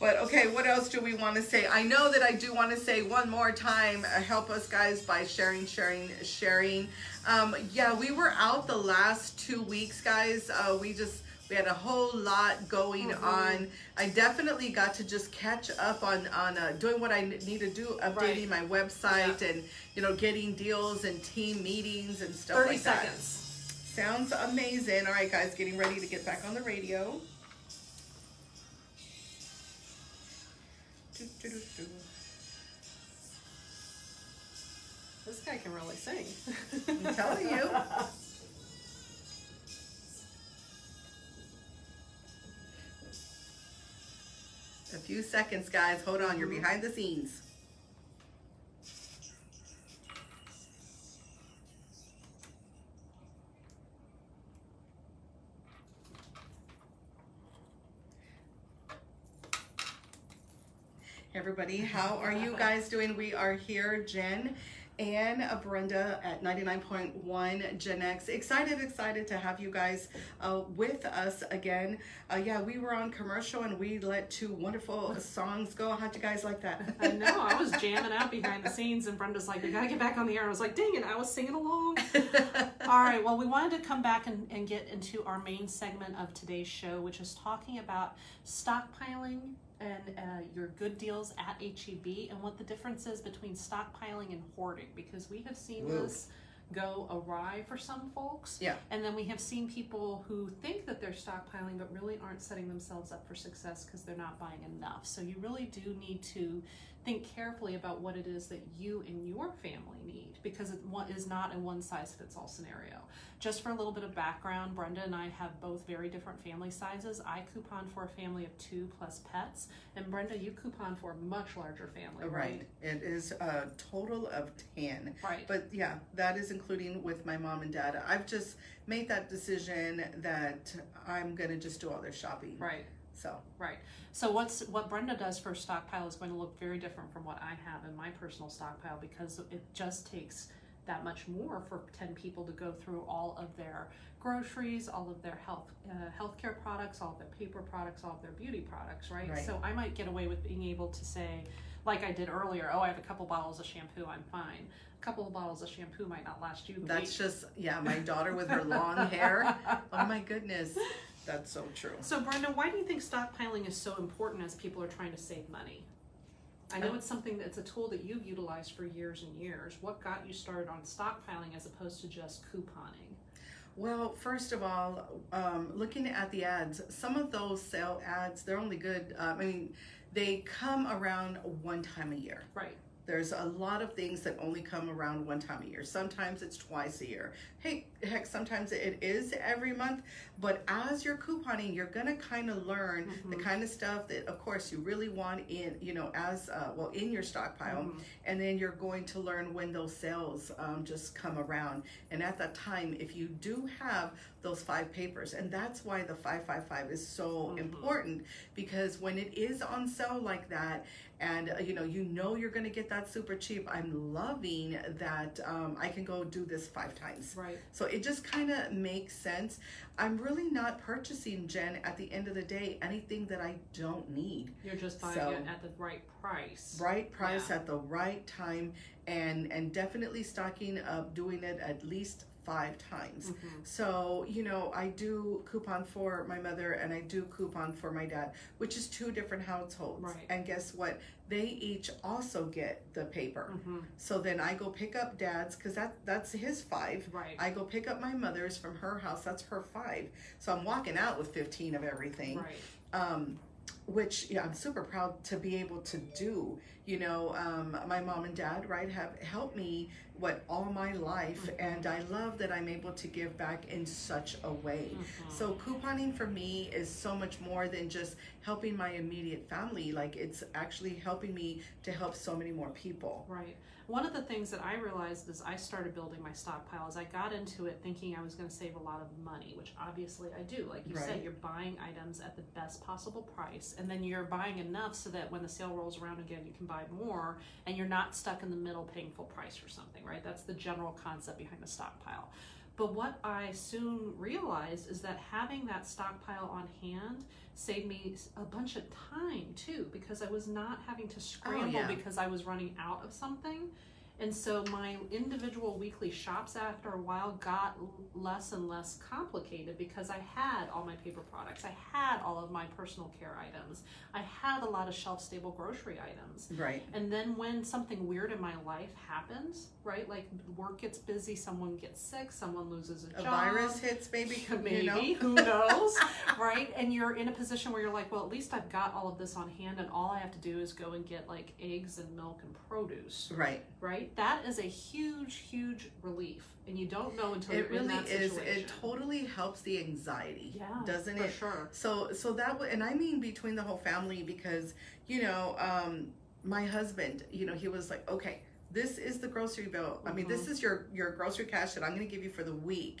But okay, what else do we want to say? I know that I do want to say one more time. Uh, help us, guys, by sharing, sharing, sharing. Um, yeah, we were out the last two weeks, guys. Uh, we just we had a whole lot going on. I definitely got to just catch up on on uh, doing what I need to do, updating my website Yeah. and you know getting deals and team meetings and stuff 30 like that. Sounds amazing. All right, guys, getting ready to get back on the radio. This guy can really sing. I'm telling you. Few seconds, guys. Hold on. You're behind the scenes. Everybody, how are you guys doing? We are here, Jen and Brenda at 99.1 Gen X. Excited, excited to have you guys uh, with us again. Uh, yeah, we were on commercial and we let two wonderful songs go. How'd you guys like that? I know. I was jamming out behind the scenes, and Brenda's like, "We gotta get back on the air." I was like, "Dang it!" I was singing along. All right. Well, we wanted to come back and, and get into our main segment of today's show, which is talking about stockpiling and uh, your good deals at HEB and what the difference is between stockpiling and hoarding, because we have seen Whoa. this go awry for some folks. Yeah. And then we have seen people who think that they're stockpiling but really aren't setting themselves up for success because they're not buying enough. So you really do need to think carefully about what it is that you and your family need because it is not a one size fits all scenario. Just for a little bit of background, Brenda and I have both very different family sizes. I coupon for a family of two plus pets, and Brenda, you coupon for a much larger family, right? Right. It is a total of 10. Right. But yeah, that is including with my mom and dad. I've just made that decision that I'm gonna just do all their shopping. Right. So Right. So what's what Brenda does for stockpile is going to look very different from what I have in my personal stockpile because it just takes that much more for 10 people to go through all of their groceries, all of their health uh, healthcare products, all of their paper products, all of their beauty products, right? Right. So I might get away with being able to say like I did earlier, oh, I have a couple bottles of shampoo, I'm fine. A couple of bottles of shampoo might not last you that's week. just yeah, my daughter with her long hair. Oh my goodness. That's so true. So, Brenda, why do you think stockpiling is so important as people are trying to save money? I know Um, it's something that's a tool that you've utilized for years and years. What got you started on stockpiling as opposed to just couponing? Well, first of all, um, looking at the ads, some of those sale ads, they're only good. Uh, I mean, they come around one time a year. Right. There's a lot of things that only come around one time a year. Sometimes it's twice a year. Hey, heck, sometimes it is every month. But as you're couponing, you're gonna kind of learn the kind of stuff that, of course, you really want in, you know, as uh, well in your stockpile. And then you're going to learn when those sales um, just come around. And at that time, if you do have those five papers, and that's why the 555 is so important because when it is on sale like that, and uh, you know you know you're going to get that super cheap i'm loving that um, i can go do this five times Right. so it just kind of makes sense i'm really not purchasing jen at the end of the day anything that i don't need You're just buying So- it at the right price. right price Yeah. at the right time and and definitely stocking up doing it at least five times Mm-hmm. so you know i do coupon for my mother and i do coupon for my dad which is two different households Right. and guess what they each also get the paper Mm-hmm. so then i go pick up dad's because that that's his five Right. i go pick up my mother's from her house that's her five so i'm walking out with 15 of everything Right. um, which yeah, I'm super proud to be able to do. You know, um, my mom and dad, right, have helped me what all my life, and I love that I'm able to give back in such a way. So couponing for me is so much more than just helping my immediate family. Like it's actually helping me to help so many more people. Right. One of the things that I realized as I started building my stockpile is I got into it thinking I was going to save a lot of money, which obviously I do. Like you said, you're buying items at the best possible price, and then you're buying enough so that when the sale rolls around again, you can buy more, and you're not stuck in the middle paying full price for something, right? That's the general concept behind the stockpile. But what I soon realized is that having that stockpile on hand saved me a bunch of time too, because I was not having to scramble oh, yeah. because I was running out of something. And so my individual weekly shops after a while got less and less complicated because I had all my paper products. I had all of my personal care items. I had a lot of shelf stable grocery items. Right. And then when something weird in my life happens, right? Like work gets busy, someone gets sick, someone loses a, job. A job. virus hits, maybe. Maybe, You know? who knows, right? And you're in a position where you're like, well, at least I've got all of this on hand, and all I have to do is go and get like eggs and milk and produce, Right. Right? That is a huge, huge relief, and you don't know until It you're in really that is. situation. It totally helps the anxiety, yeah, doesn't for it? sure. So so that w- and I mean between the whole family because you know um, my husband you know he was like okay this is the grocery bill I mean this Mm-hmm. is your your grocery cash that I'm going to give you for the week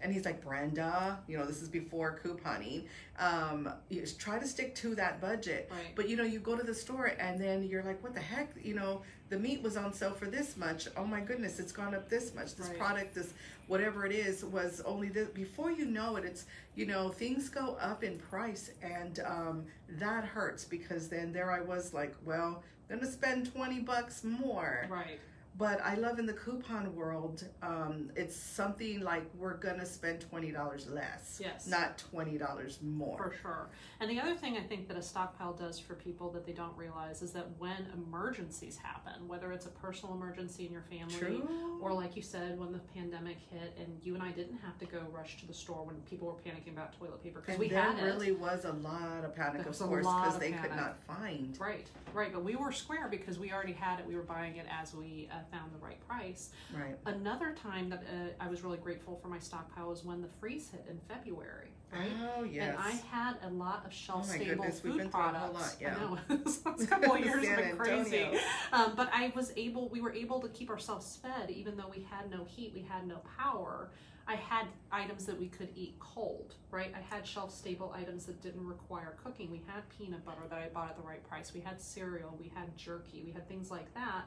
and he's like Brenda you know this is before couponing um, you just try to stick to that budget Right. but you know you go to the store and then you're like what the heck you know the meat was on sale for this much oh my goodness it's gone up this much this Right. product this whatever it is was only this before you know it it's you know things go up in price and um, that hurts because then there i was like well i'm gonna spend 20 bucks more Right. But i love in the coupon world um, it's something like we're gonna spend $20 less Yes. not $20 more For sure. And the other thing I think that a stockpile does for people that they don't realize is that when emergencies happen, whether it's a personal emergency in your family, True. or like you said, when the pandemic hit and you and I didn't have to go rush to the store when people were panicking about toilet paper because we there had it. really was a lot of panic There of course because they could not find Right, right, but we were square because we already had it. We were buying it as we uh, found the right price. Right. Another time that uh, I was really grateful for my stockpile was when the freeze hit in February. Right? Oh yes. And I had a lot of shelf Oh stable goodness, we've food been through a products. lot, yeah. I know. this last couple of years have been crazy. Um, but I was able, we were able to keep ourselves fed even though we had no heat, we had no power. I had items that we could eat cold, right? I had shelf stable items that didn't require cooking. We had peanut butter that I bought at the right price. We had cereal, we had jerky, we had things like that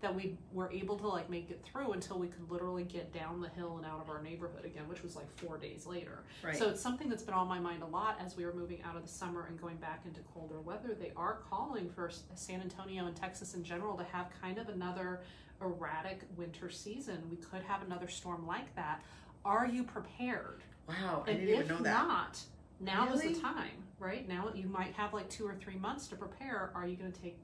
that we were able to like make it through until we could literally get down the hill and out of our neighborhood again, which was like four days later. Right. So it's something that's been on my mind a lot as we were moving out of the summer and going back into colder weather. They are calling for San Antonio and Texas in general to have kind of another erratic winter season. We could have another storm like that. Are you prepared? wow, I and didn't even know that. not, now is the time, right? Now you might have like two or three months to prepare. Are you going to take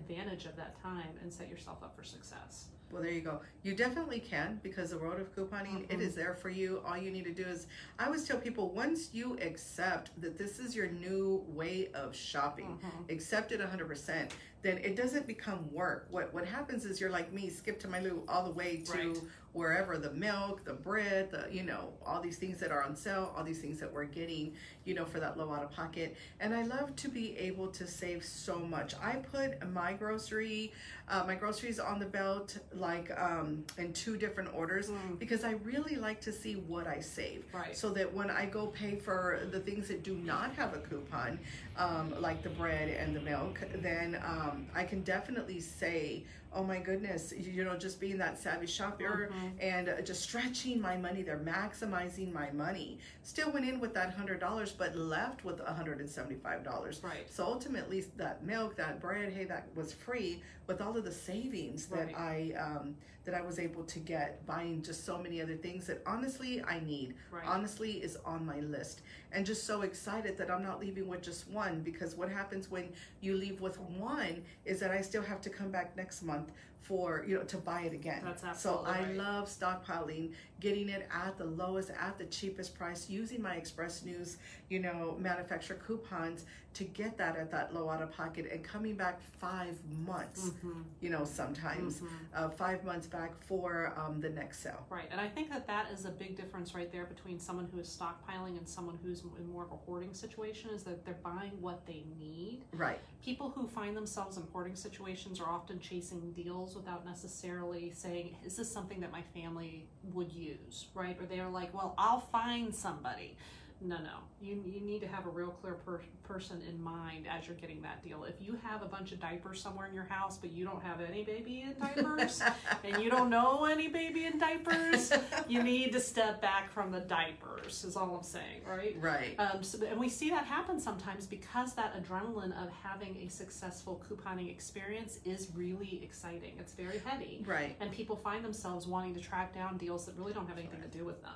advantage of that time and set yourself up for success? Well, there you go. You definitely can because the world of couponing, it Mhm. is there for you. All you need to do is, I always tell people, once you accept that this is your new way of shopping, Mhm. accept it 100%, then it doesn't become work. What what happens is you're like me, skip to my loo all the way to Right. wherever the milk, the bread, the you know, all these things that are on sale, all these things that we're getting, you know, for that low out of pocket. And I love to be able to save so much. I put my grocery, uh, my groceries on the belt like um, in two different orders Mm. because I really like to see what I save. Right. So that when I go pay for the things that do not have a coupon, um, like the bread and the milk, then um, I can definitely say, oh my goodness, you know, just being that savvy shopper Mhm. and uh, just stretching my money They're maximizing my money. Still went in with that hundred dollars, but left with hundred and seventy-five dollars. Right. So ultimately, that milk, that bread, hey, that was free with all of the savings that Right. I um, that I was able to get buying just so many other things that honestly I need. Right. Honestly, is on my list, and just so excited that I'm not leaving with just one because what happens when you leave with one is that I still have to come back next month for you know to buy it again. That's absolutely so I right. love stockpiling, getting it at the lowest, at the cheapest price, using my Express News, you know, manufacturer coupons to get that at that low out of pocket and coming back five months, Mhm. you know, sometimes Mhm. uh, five months back for um, the next sale. Right, and I think that that is a big difference right there between someone who is stockpiling and someone who's in more of a hoarding situation is that they're buying what they need. Right. People who find themselves in hoarding situations are often chasing deals without necessarily saying, is this something that my family would use, right? Or they're like, well, I'll find somebody. No, no. You, you need to have a real clear per- person in mind as you're getting that deal. If you have a bunch of diapers somewhere in your house, but you don't have any baby in diapers, and you don't know any baby in diapers, you need to step back from the diapers, is all I'm saying, right? Right. Um, so, and we see that happen sometimes because that adrenaline of having a successful couponing experience is really exciting. It's very heady. Right. And people find themselves wanting to track down deals that really don't have anything to do with them.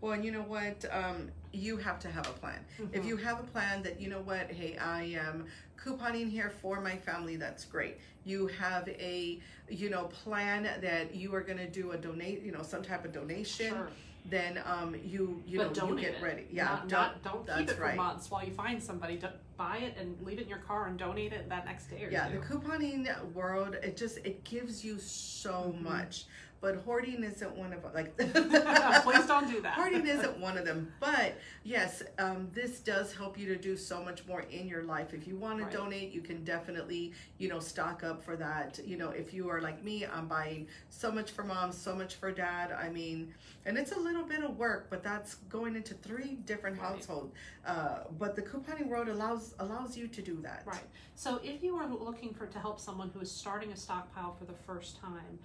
Well, and you know what? Um, you have to have a plan. If Mhm. you have a plan that, you know what, hey, I am couponing here for my family, that's great. You have a, you know, plan that you are going to do a donate, you know, some type of donation. Sure. Then um, you, you but know, you get it. ready. Yeah. Not, don't- not, don't keep it for right. months while you find somebody. Don't buy it and leave it in your car and donate it that next day or yeah two. the couponing world it just it gives you so Mhm. much but hoarding isn't one of like Please don't do that. hoarding isn't one of them but yes um, this does help you to do so much more in your life if you want Right. to donate you can definitely you know stock up for that you know if you are like me i'm buying so much for mom so much for dad i mean and it's a little bit of work but that's going into three different Right. households uh, but the couponing world allows allows you to do that Right. So if you are looking for to help someone who is starting a stockpile for the first time,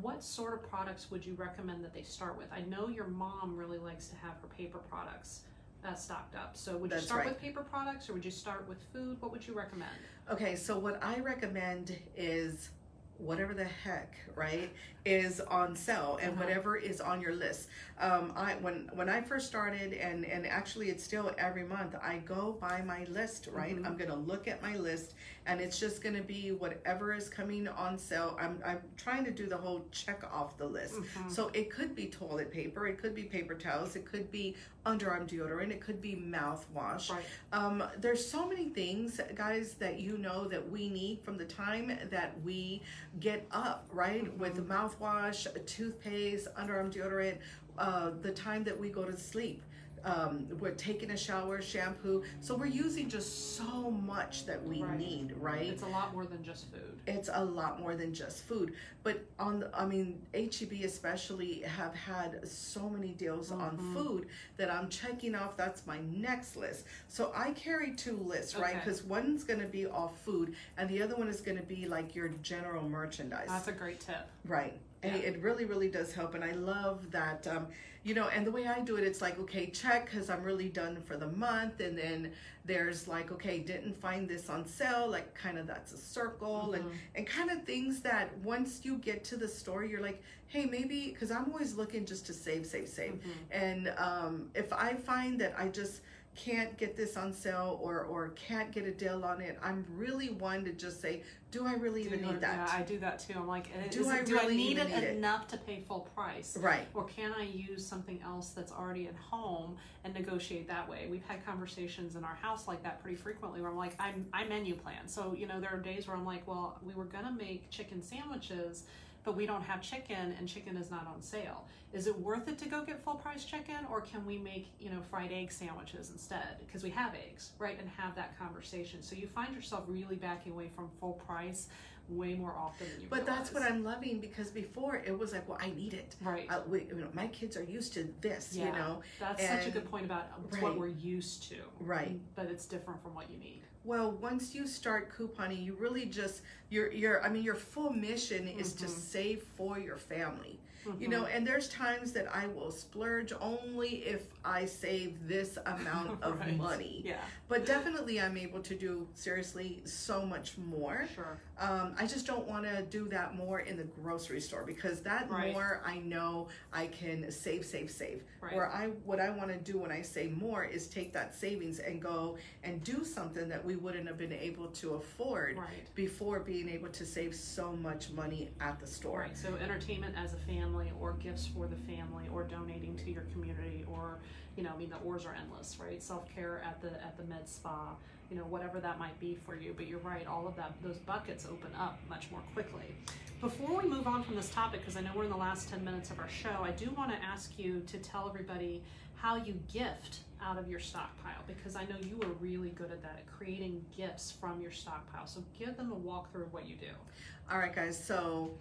what sort of products would you recommend that they start with? I know your mom really likes to have her paper products uh, stocked up. So would you start right. with paper products or would you start with food? What would you recommend? Okay, so what I recommend is whatever the heck, right, is on sale and Uh-huh. whatever is on your list. Um, I when when I first started and and actually it's still every month I go by my list, right? Mhm. I'm gonna look at my list and it's just gonna be whatever is coming on sale. I'm I'm trying to do the whole check off the list. Mhm. So it could be toilet paper, it could be paper towels, it could be underarm deodorant. It could be mouthwash. Right. Um, there's so many things, guys, that you know that we need from the time that we get up, right? Mm-hmm. With mouthwash, toothpaste, underarm deodorant, uh, the time that we go to sleep. Um, we're taking a shower, shampoo. So we're using just so much that we Right. need, right? It's a lot more than just food. it's a lot more than just food but on the, i mean heb especially have had so many deals on Mm-hmm. food that i'm checking off that's my next list so i carry two lists right because one's going to be all food and the other one is going to be like your general merchandise That's a great tip. Right. And Yeah. it really, really does help. And I love that, um, you know, and the way I do it, it's like, okay, check because I'm really done for the month. And then there's like, okay, didn't find this on sale. Like, kind of that's a circle and, and kind of things that once you get to the store, you're like, hey, maybe, because I'm always looking just to save, save, save. And um, if I find that I just, can't get this on sale or or can't get a deal on it i'm really one to just say do i really even need that Yeah, I do that too. I'm like, eh, Do I do really I need it need it? enough to pay full price? right Or can I use something else that's already at home and negotiate that way? We've had conversations in our house like that pretty frequently where I'm like, I'm, I menu plan. So, you know, there are days where I'm like, well, we were going to make chicken sandwiches, but we don't have chicken and chicken is not on sale. Is it worth it to go get full price chicken or can we make, you know, fried egg sandwiches instead? Because we have eggs, right? And have that conversation. So you find yourself really backing away from full price way more often than you But that's what. I'm loving because before it was like, well, I need it. Right. Uh, we, you know, my kids are used to this. Yeah, You know. That's such a good point about right. what we're used to. Right. But it's different from what you need. Well, once you start couponing, you really just your your I mean your full mission is to Mm-hmm. save for your family. You know, and there's times that I will splurge only if I save this amount of Right. money. Yeah. But definitely, I'm able to do seriously so much more. Sure. Um, I just don't want to do that more in the grocery store because that Right. more I know I can save, save, save. Right. Where I what I want to do when I say more is take that savings and go and do something that we wouldn't have been able to afford Right. before being able to save so much money at the store. Right. So entertainment as a family, or gifts for the family, or donating to your community, or you know, I mean, the oars are endless, right? Self care at the at the med spa, you know, whatever that might be for you. But you're right, all of that those buckets open up much more quickly. Before we move on from this topic, because I know we're in the last ten minutes of our show, I do want to ask you to tell everybody how you gift out of your stockpile because I know you are really good at that at creating gifts from your stockpile. So give them a walkthrough of what you do. All right, guys. So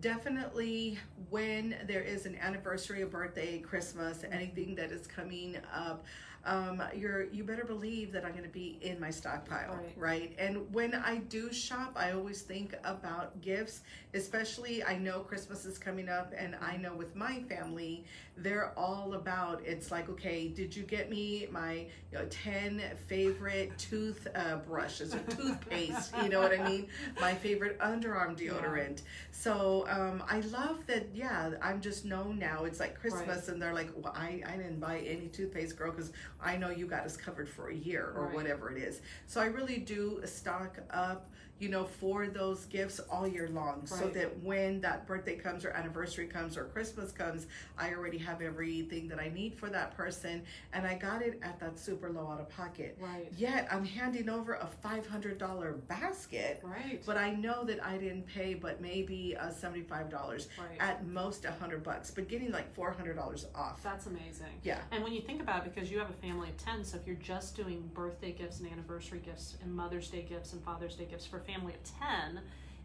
definitely when there is an anniversary, a birthday, Christmas, mm-hmm. anything that is coming up, um, you're you better believe that I'm going to be in my stockpile, Right. right. And when I do shop, I always think about gifts. Especially, I know Christmas is coming up, and I know with my family, they're all about. It's like, okay, did you get me my you know, ten favorite tooth uh, brushes or toothpaste? you know what I mean? My favorite underarm deodorant. So um, I love that. Yeah, I'm just known now. It's like Christmas, and they're like, well, I, I didn't buy any toothpaste, girl, because I know you got us covered for a year or Right. whatever it is. So I really do stock up. You know, for those gifts all year long, so that when that birthday comes or anniversary comes or Christmas comes, I already have everything that I need for that person, and I got it at that super low out of pocket. Right. Yet I'm handing over a five hundred dollar basket, Right. but I know that I didn't pay, but maybe uh, five dollars Right. at most a hundred bucks, but getting like four hundred dollars off. That's amazing. Yeah. And when you think about it, because you have a family of 10, so if you're just doing birthday gifts and anniversary gifts and Mother's Day gifts and Father's Day gifts for a family of 10,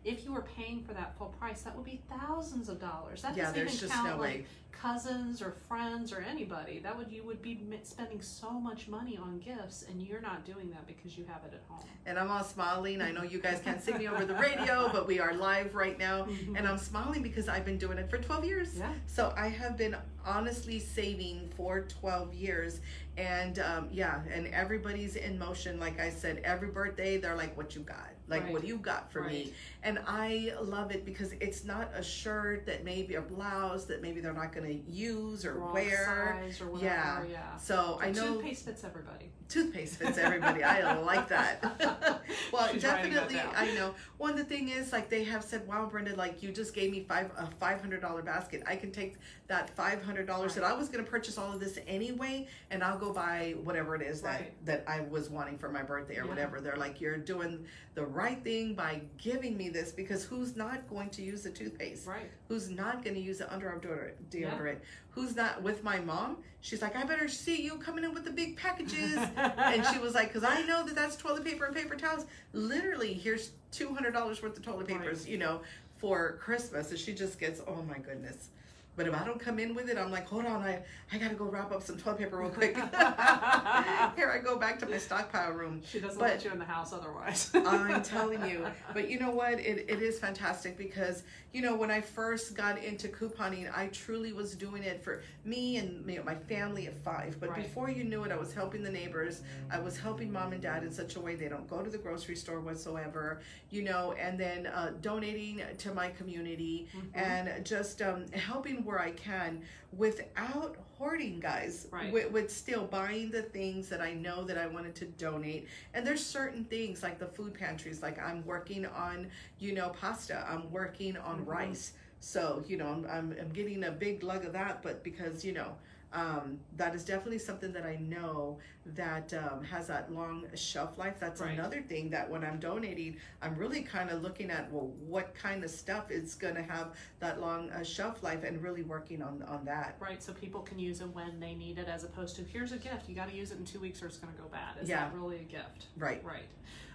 if you were paying for that full price, that would be thousands of dollars. That Yeah, doesn't even just count no like way. cousins or friends or anybody. That would you would be spending so much money on gifts, and you're not doing that because you have it at home. and I'm all smiling. I know you guys can't see me over the radio, but we are live right now. And I'm smiling because I've been doing it for 12 years. Yeah. So I have been honestly saving for 12 years. And um, yeah, and everybody's in motion. Like I said, every birthday, they're like, what you got? Like, Right. what do you got for Right. me? And I love it because it's not a shirt that maybe a blouse that maybe they're not going to use or Wrong wear. size or whatever. Yeah. Yeah. So I know Toothpaste fits everybody. toothpaste fits everybody. I like that. well, She's writing that definitely. I know. One the thing is, like they have said, "Wow, Brenda, like you just gave me five a five hundred dollar basket. I can take that five hundred dollars that I was going to purchase all of this anyway, and I'll go buy whatever it is that Right. that I was wanting for my birthday or Yeah. whatever." They're like, "You're doing the right thing by giving me this because who's not going to use the toothpaste? Right. Who's not going to use the underarm deodorant? Yeah. deodorant? Who's not with my mom? She's like, I better see you coming in with the big packages. and she was like, because I know that that's toilet paper and paper towels. Literally, here's two hundred dollars worth of toilet papers, you know, for Christmas. And she just gets, oh my goodness. But if I don't come in with it, I'm like, hold on, I, I gotta go wrap up some toilet paper real quick. Here I go back to my stockpile room. She doesn't But- let you in the house otherwise. I'm telling you. But you know what? It, it is fantastic because, you know, when I first got into couponing, I truly was doing it for me and me, my family of five. But Right. before you knew it, I was helping the neighbors. I was helping mom and dad in such a way they don't go to the grocery store whatsoever, you know, and then uh, donating to my community Mm-hmm. and just um, helping where I can without hoarding, guys. Right. With, with still buying the things that I know that I wanted to donate. And there's certain things like the food pantries, like I'm working on, you know, pasta, I'm working on Mm-hmm. rice. So, you know, I'm, I'm, I'm getting a big lug of that, but because, you know, um, that is definitely something that I know that um, has that long shelf life. That's Right. another thing that when I'm donating, I'm really kind of looking at well, what kind of stuff is going to have that long uh, shelf life, and really working on on that. Right, so people can use it when they need it, as opposed to here's a gift. You got to use it in two weeks, or it's going to go bad. Is Yeah. that really a gift? Right. Right.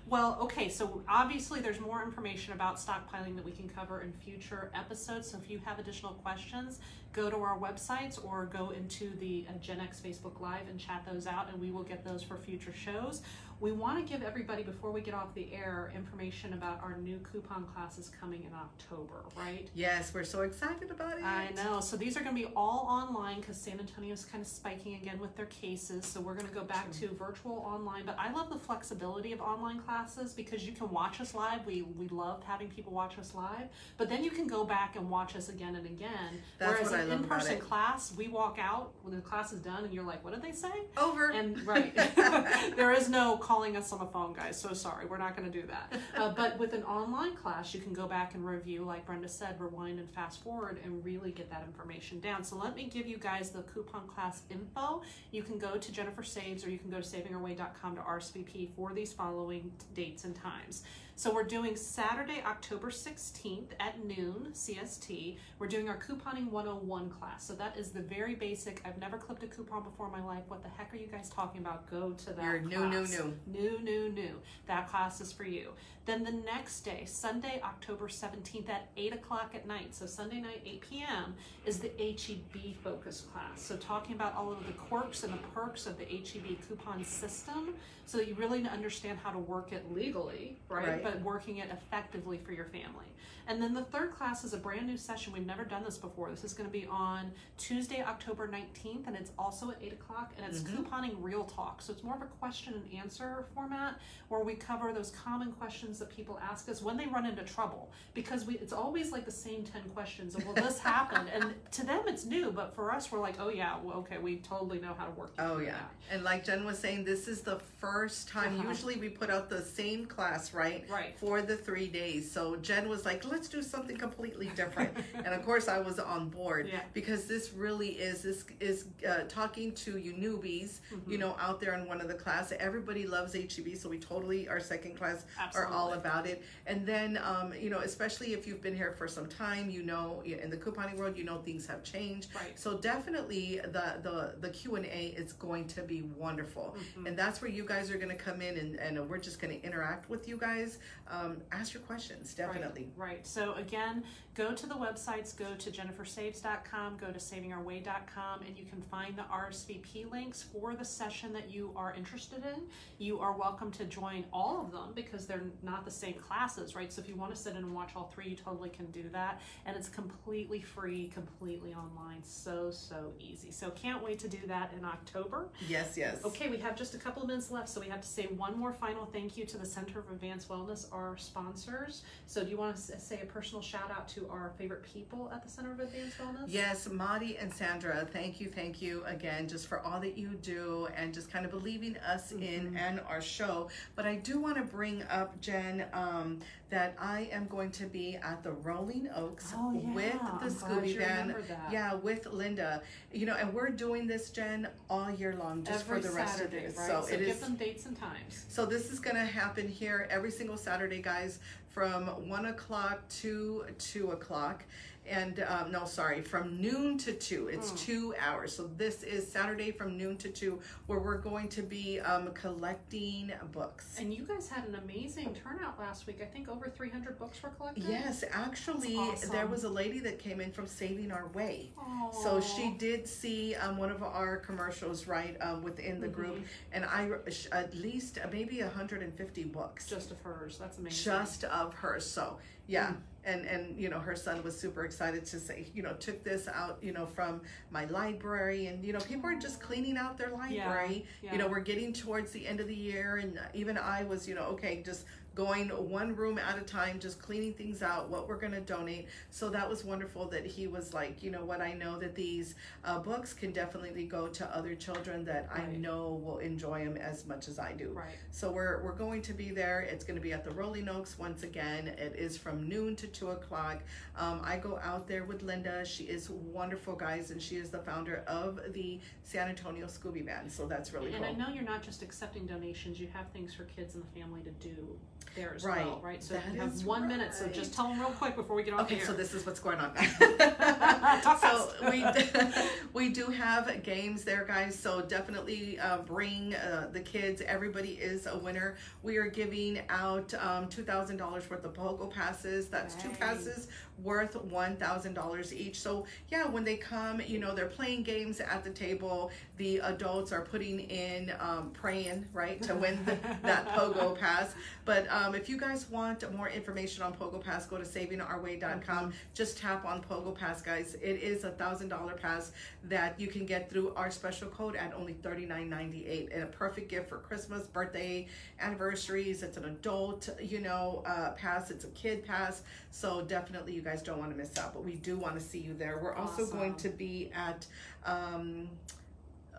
Well, okay, so obviously there's more information about stockpiling that we can cover in future episodes. So if you have additional questions, go to our websites or go into the uh, Gen X Facebook Live and chat those out, and we will get those for future shows. We want to give everybody, before we get off the air, information about our new coupon classes coming in October, right? Yes, we're so excited about it. I know. So these are going to be all online because San Antonio's kind of spiking again with their cases. So we're going to go back to virtual online. But I love the flexibility of online classes because you can watch us live. We we loved having people watch us live, but then you can go back and watch us again and again. That's Whereas an in-person class, we walk out when the class is done, and you're like, "What did they say?" Over. And right, there is no calling us on the phone, guys. So sorry, we're not going to do that. Uh, but with an online class, you can go back and review, like Brenda said, rewind and fast forward, and really get that information down. So let me give you guys the coupon class info. You can go to Jennifer Saves, or you can go to savingourway.com to RSVP for these following dates and times. So we're doing Saturday, October 16th at noon CST. We're doing our couponing 101 class. So that is the very basic. I've never clipped a coupon before in my life. What the heck are you guys talking about? Go to that You're new, new, new. New, new, new. That class is for you. Then the next day, Sunday, October 17th at 8 o'clock at night, so Sunday night, 8 p.m., is the HEB focus class. So talking about all of the quirks and the perks of the HEB coupon system so that you really understand how to work it legally, right? Right. But working it effectively for your family. And then the third class is a brand new session. We've never done this before. This is going to be on Tuesday, October 19th, and it's also at 8 o'clock, and it's couponing real talk. So it's more of a question and answer format where we cover those common questions that people ask us when they run into trouble. Because we it's always like the same 10 questions. And will this happen? And to them, it's new, but for us, we're like, oh, yeah, well, okay, we totally know how to work Oh yeah, that. and like Jen was saying, this is the first time. Uh-huh. Usually we put out the same class, right? Right. For the three days. So Jen was like, "Let's do something completely different," and of course I was on board Yeah. because this really is this is uh, talking to you newbies, Mm-hmm. you know, out there in one of the class. Everybody loves HEB, so we totally our second class are all about it. And then, um, you know, especially if you've been here for some time, you know, in the couponing world, you know things have changed. Right. So definitely the the the Q and A is going to be wonderful, Mm-hmm. and that's where you guys are going to come in and, and we're just going to interact with you guys. Um, ask your questions, definitely. Right, right. So again, go to the websites, go to jennifersaves.com, go to savingourway.com, and you can find the RSVP links for the session that you are interested in. You are welcome to join all of them because they're not the same classes, right? So if you want to sit in and watch all three, you totally can do that. And it's completely free, completely online. So, so easy. So can't wait to do that in October. Yes, yes. Okay, we have just a couple of minutes left, so we have to say one more final thank you to the Center of Advanced Wellness Wellness, our sponsors. So, do you want to say a personal shout out to our favorite people at the Center of Advanced Wellness? Yes, Madi and Sandra, thank you, thank you again just for all that you do and just kind of believing us Mm-hmm. in and our show. But I do want to bring up, Jen, um, that I am going to be at the Rolling Oaks Oh, yeah. with the Scooby that. Yeah, with Linda. You know, and we're doing this, Jen, all year long, just Every for the rest Saturday, of it. right? So, So, it give is. them dates and times. So this is gonna happen here every single Saturday, guys, from one o'clock to two o'clock. And um, no, sorry, from noon to two. It's Hmm. two hours. So this is Saturday from noon to two, where we're going to be um, collecting books. And you guys had an amazing turnout last week. I think over 300 books were collected. Yes, actually, That's there was a lady that came in from Saving Our Way. Oh. So she did see um, one of our commercials right um, within the group, Mhm. and I at least uh, maybe 150 books. just of hers. That's amazing. just of hers. so yeah Mm. and and you know her son was super excited to say you know took this out you know from my library and you know people are just cleaning out their library yeah. you know we're getting towards the end of the year and even i was you know okay just going one room at a time just cleaning things out what we're going to donate so that was wonderful that he was like you know what i know that these uh, books can definitely go to other children that i know will enjoy them as much as i do right. so we're we're going to be there. It's going to be at the Rolling Oaks once again. It is from noon to two o'clock. Um, I go out there with Linda. She is wonderful, guys, and she is the founder of the San Antonio Scooby Band. So that's really and cool. I know you're not just accepting donations. You have things for kids and the family to do there as Right. well, right? So That you have one minute. So just tell them real quick before we get on Okay, so this is what's going on. So we we do have games there, guys. So definitely uh, bring uh, the kids. Everybody is a winner. We are giving out um, two thousand dollars worth of Pogo passes. That's two passes worth one thousand dollars each. So yeah, when they come, you know they're playing games at the table. The adults are putting in um, praying right to win the, that Pogo pass. But um, if you guys want more information on Pogo Pass, go to savingourway.com. Just tap on Pogo Pass, guys. It is a thousand dollar pass that you can get through our special code at only thirty nine ninety eight, and a perfect gift for Christmas, birthday, anniversaries. It's an adult, you know, uh, pass. It's a kid pass. So definitely, you guys don't want to miss out. But we do want to see you there. We're also Awesome. going to be at um,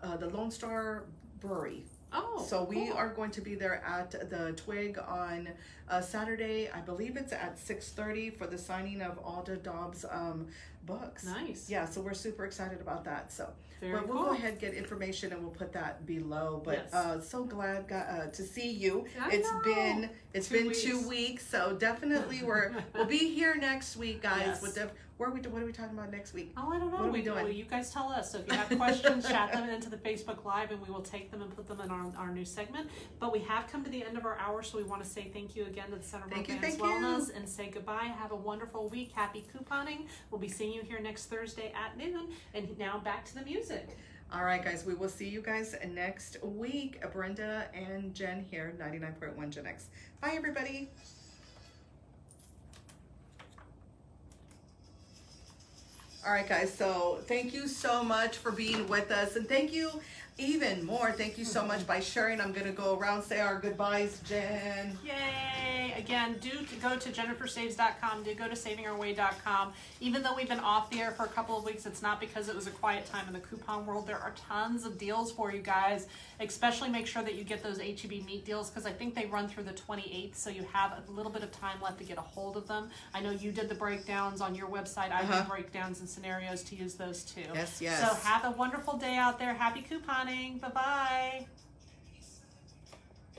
uh, the Lone Star Brewery. Oh, So we cool. are going to be there at the Twig on uh, Saturday. I believe it's at six thirty for the signing of Alda Dobbs' um, books. nice. Yeah, so we're super excited about that. So, Very but we'll cool. go ahead and get information and we'll put that below. But Yes. uh, so glad uh, to see you. I It's know. been it's Two been two weeks. weeks, so definitely we're we'll be here next week, guys. Yes. With the where are we what are we talking about next week? Oh, I don't know. What are we do- doing? You guys tell us. So if you have questions, chat them into the Facebook Live, and we will take them and put them in our, our new segment. But we have come to the end of our hour, so we want to say thank you again to the Center for Thank you, Advanced thank you. Wellness and say goodbye. Have a wonderful week. Happy couponing. We'll be seeing you here next Thursday at noon. And now back to the music. All right, guys, we will see you guys next week. Brenda and Jen here, 99.1 Gen X. Bye, everybody. All right, guys, so thank you so much for being with us. And thank you even more. Thank you so much by sharing. I'm going to go around, say our goodbyes, Jen. Yay! Again, do to go to jennifersaves.com, do go to savingourway.com. Even though we've been off the air for a couple of weeks, it's not because it was a quiet time in the coupon world. There are tons of deals for you guys. Especially make sure that you get those HEB meat deals because I think they run through the 28th, so you have a little bit of time left to get a hold of them. I know you did the breakdowns on your website. I Uh-huh. do breakdowns and scenarios to use those too. Yes, yes. So have a wonderful day out there. Happy couponing. Bye bye.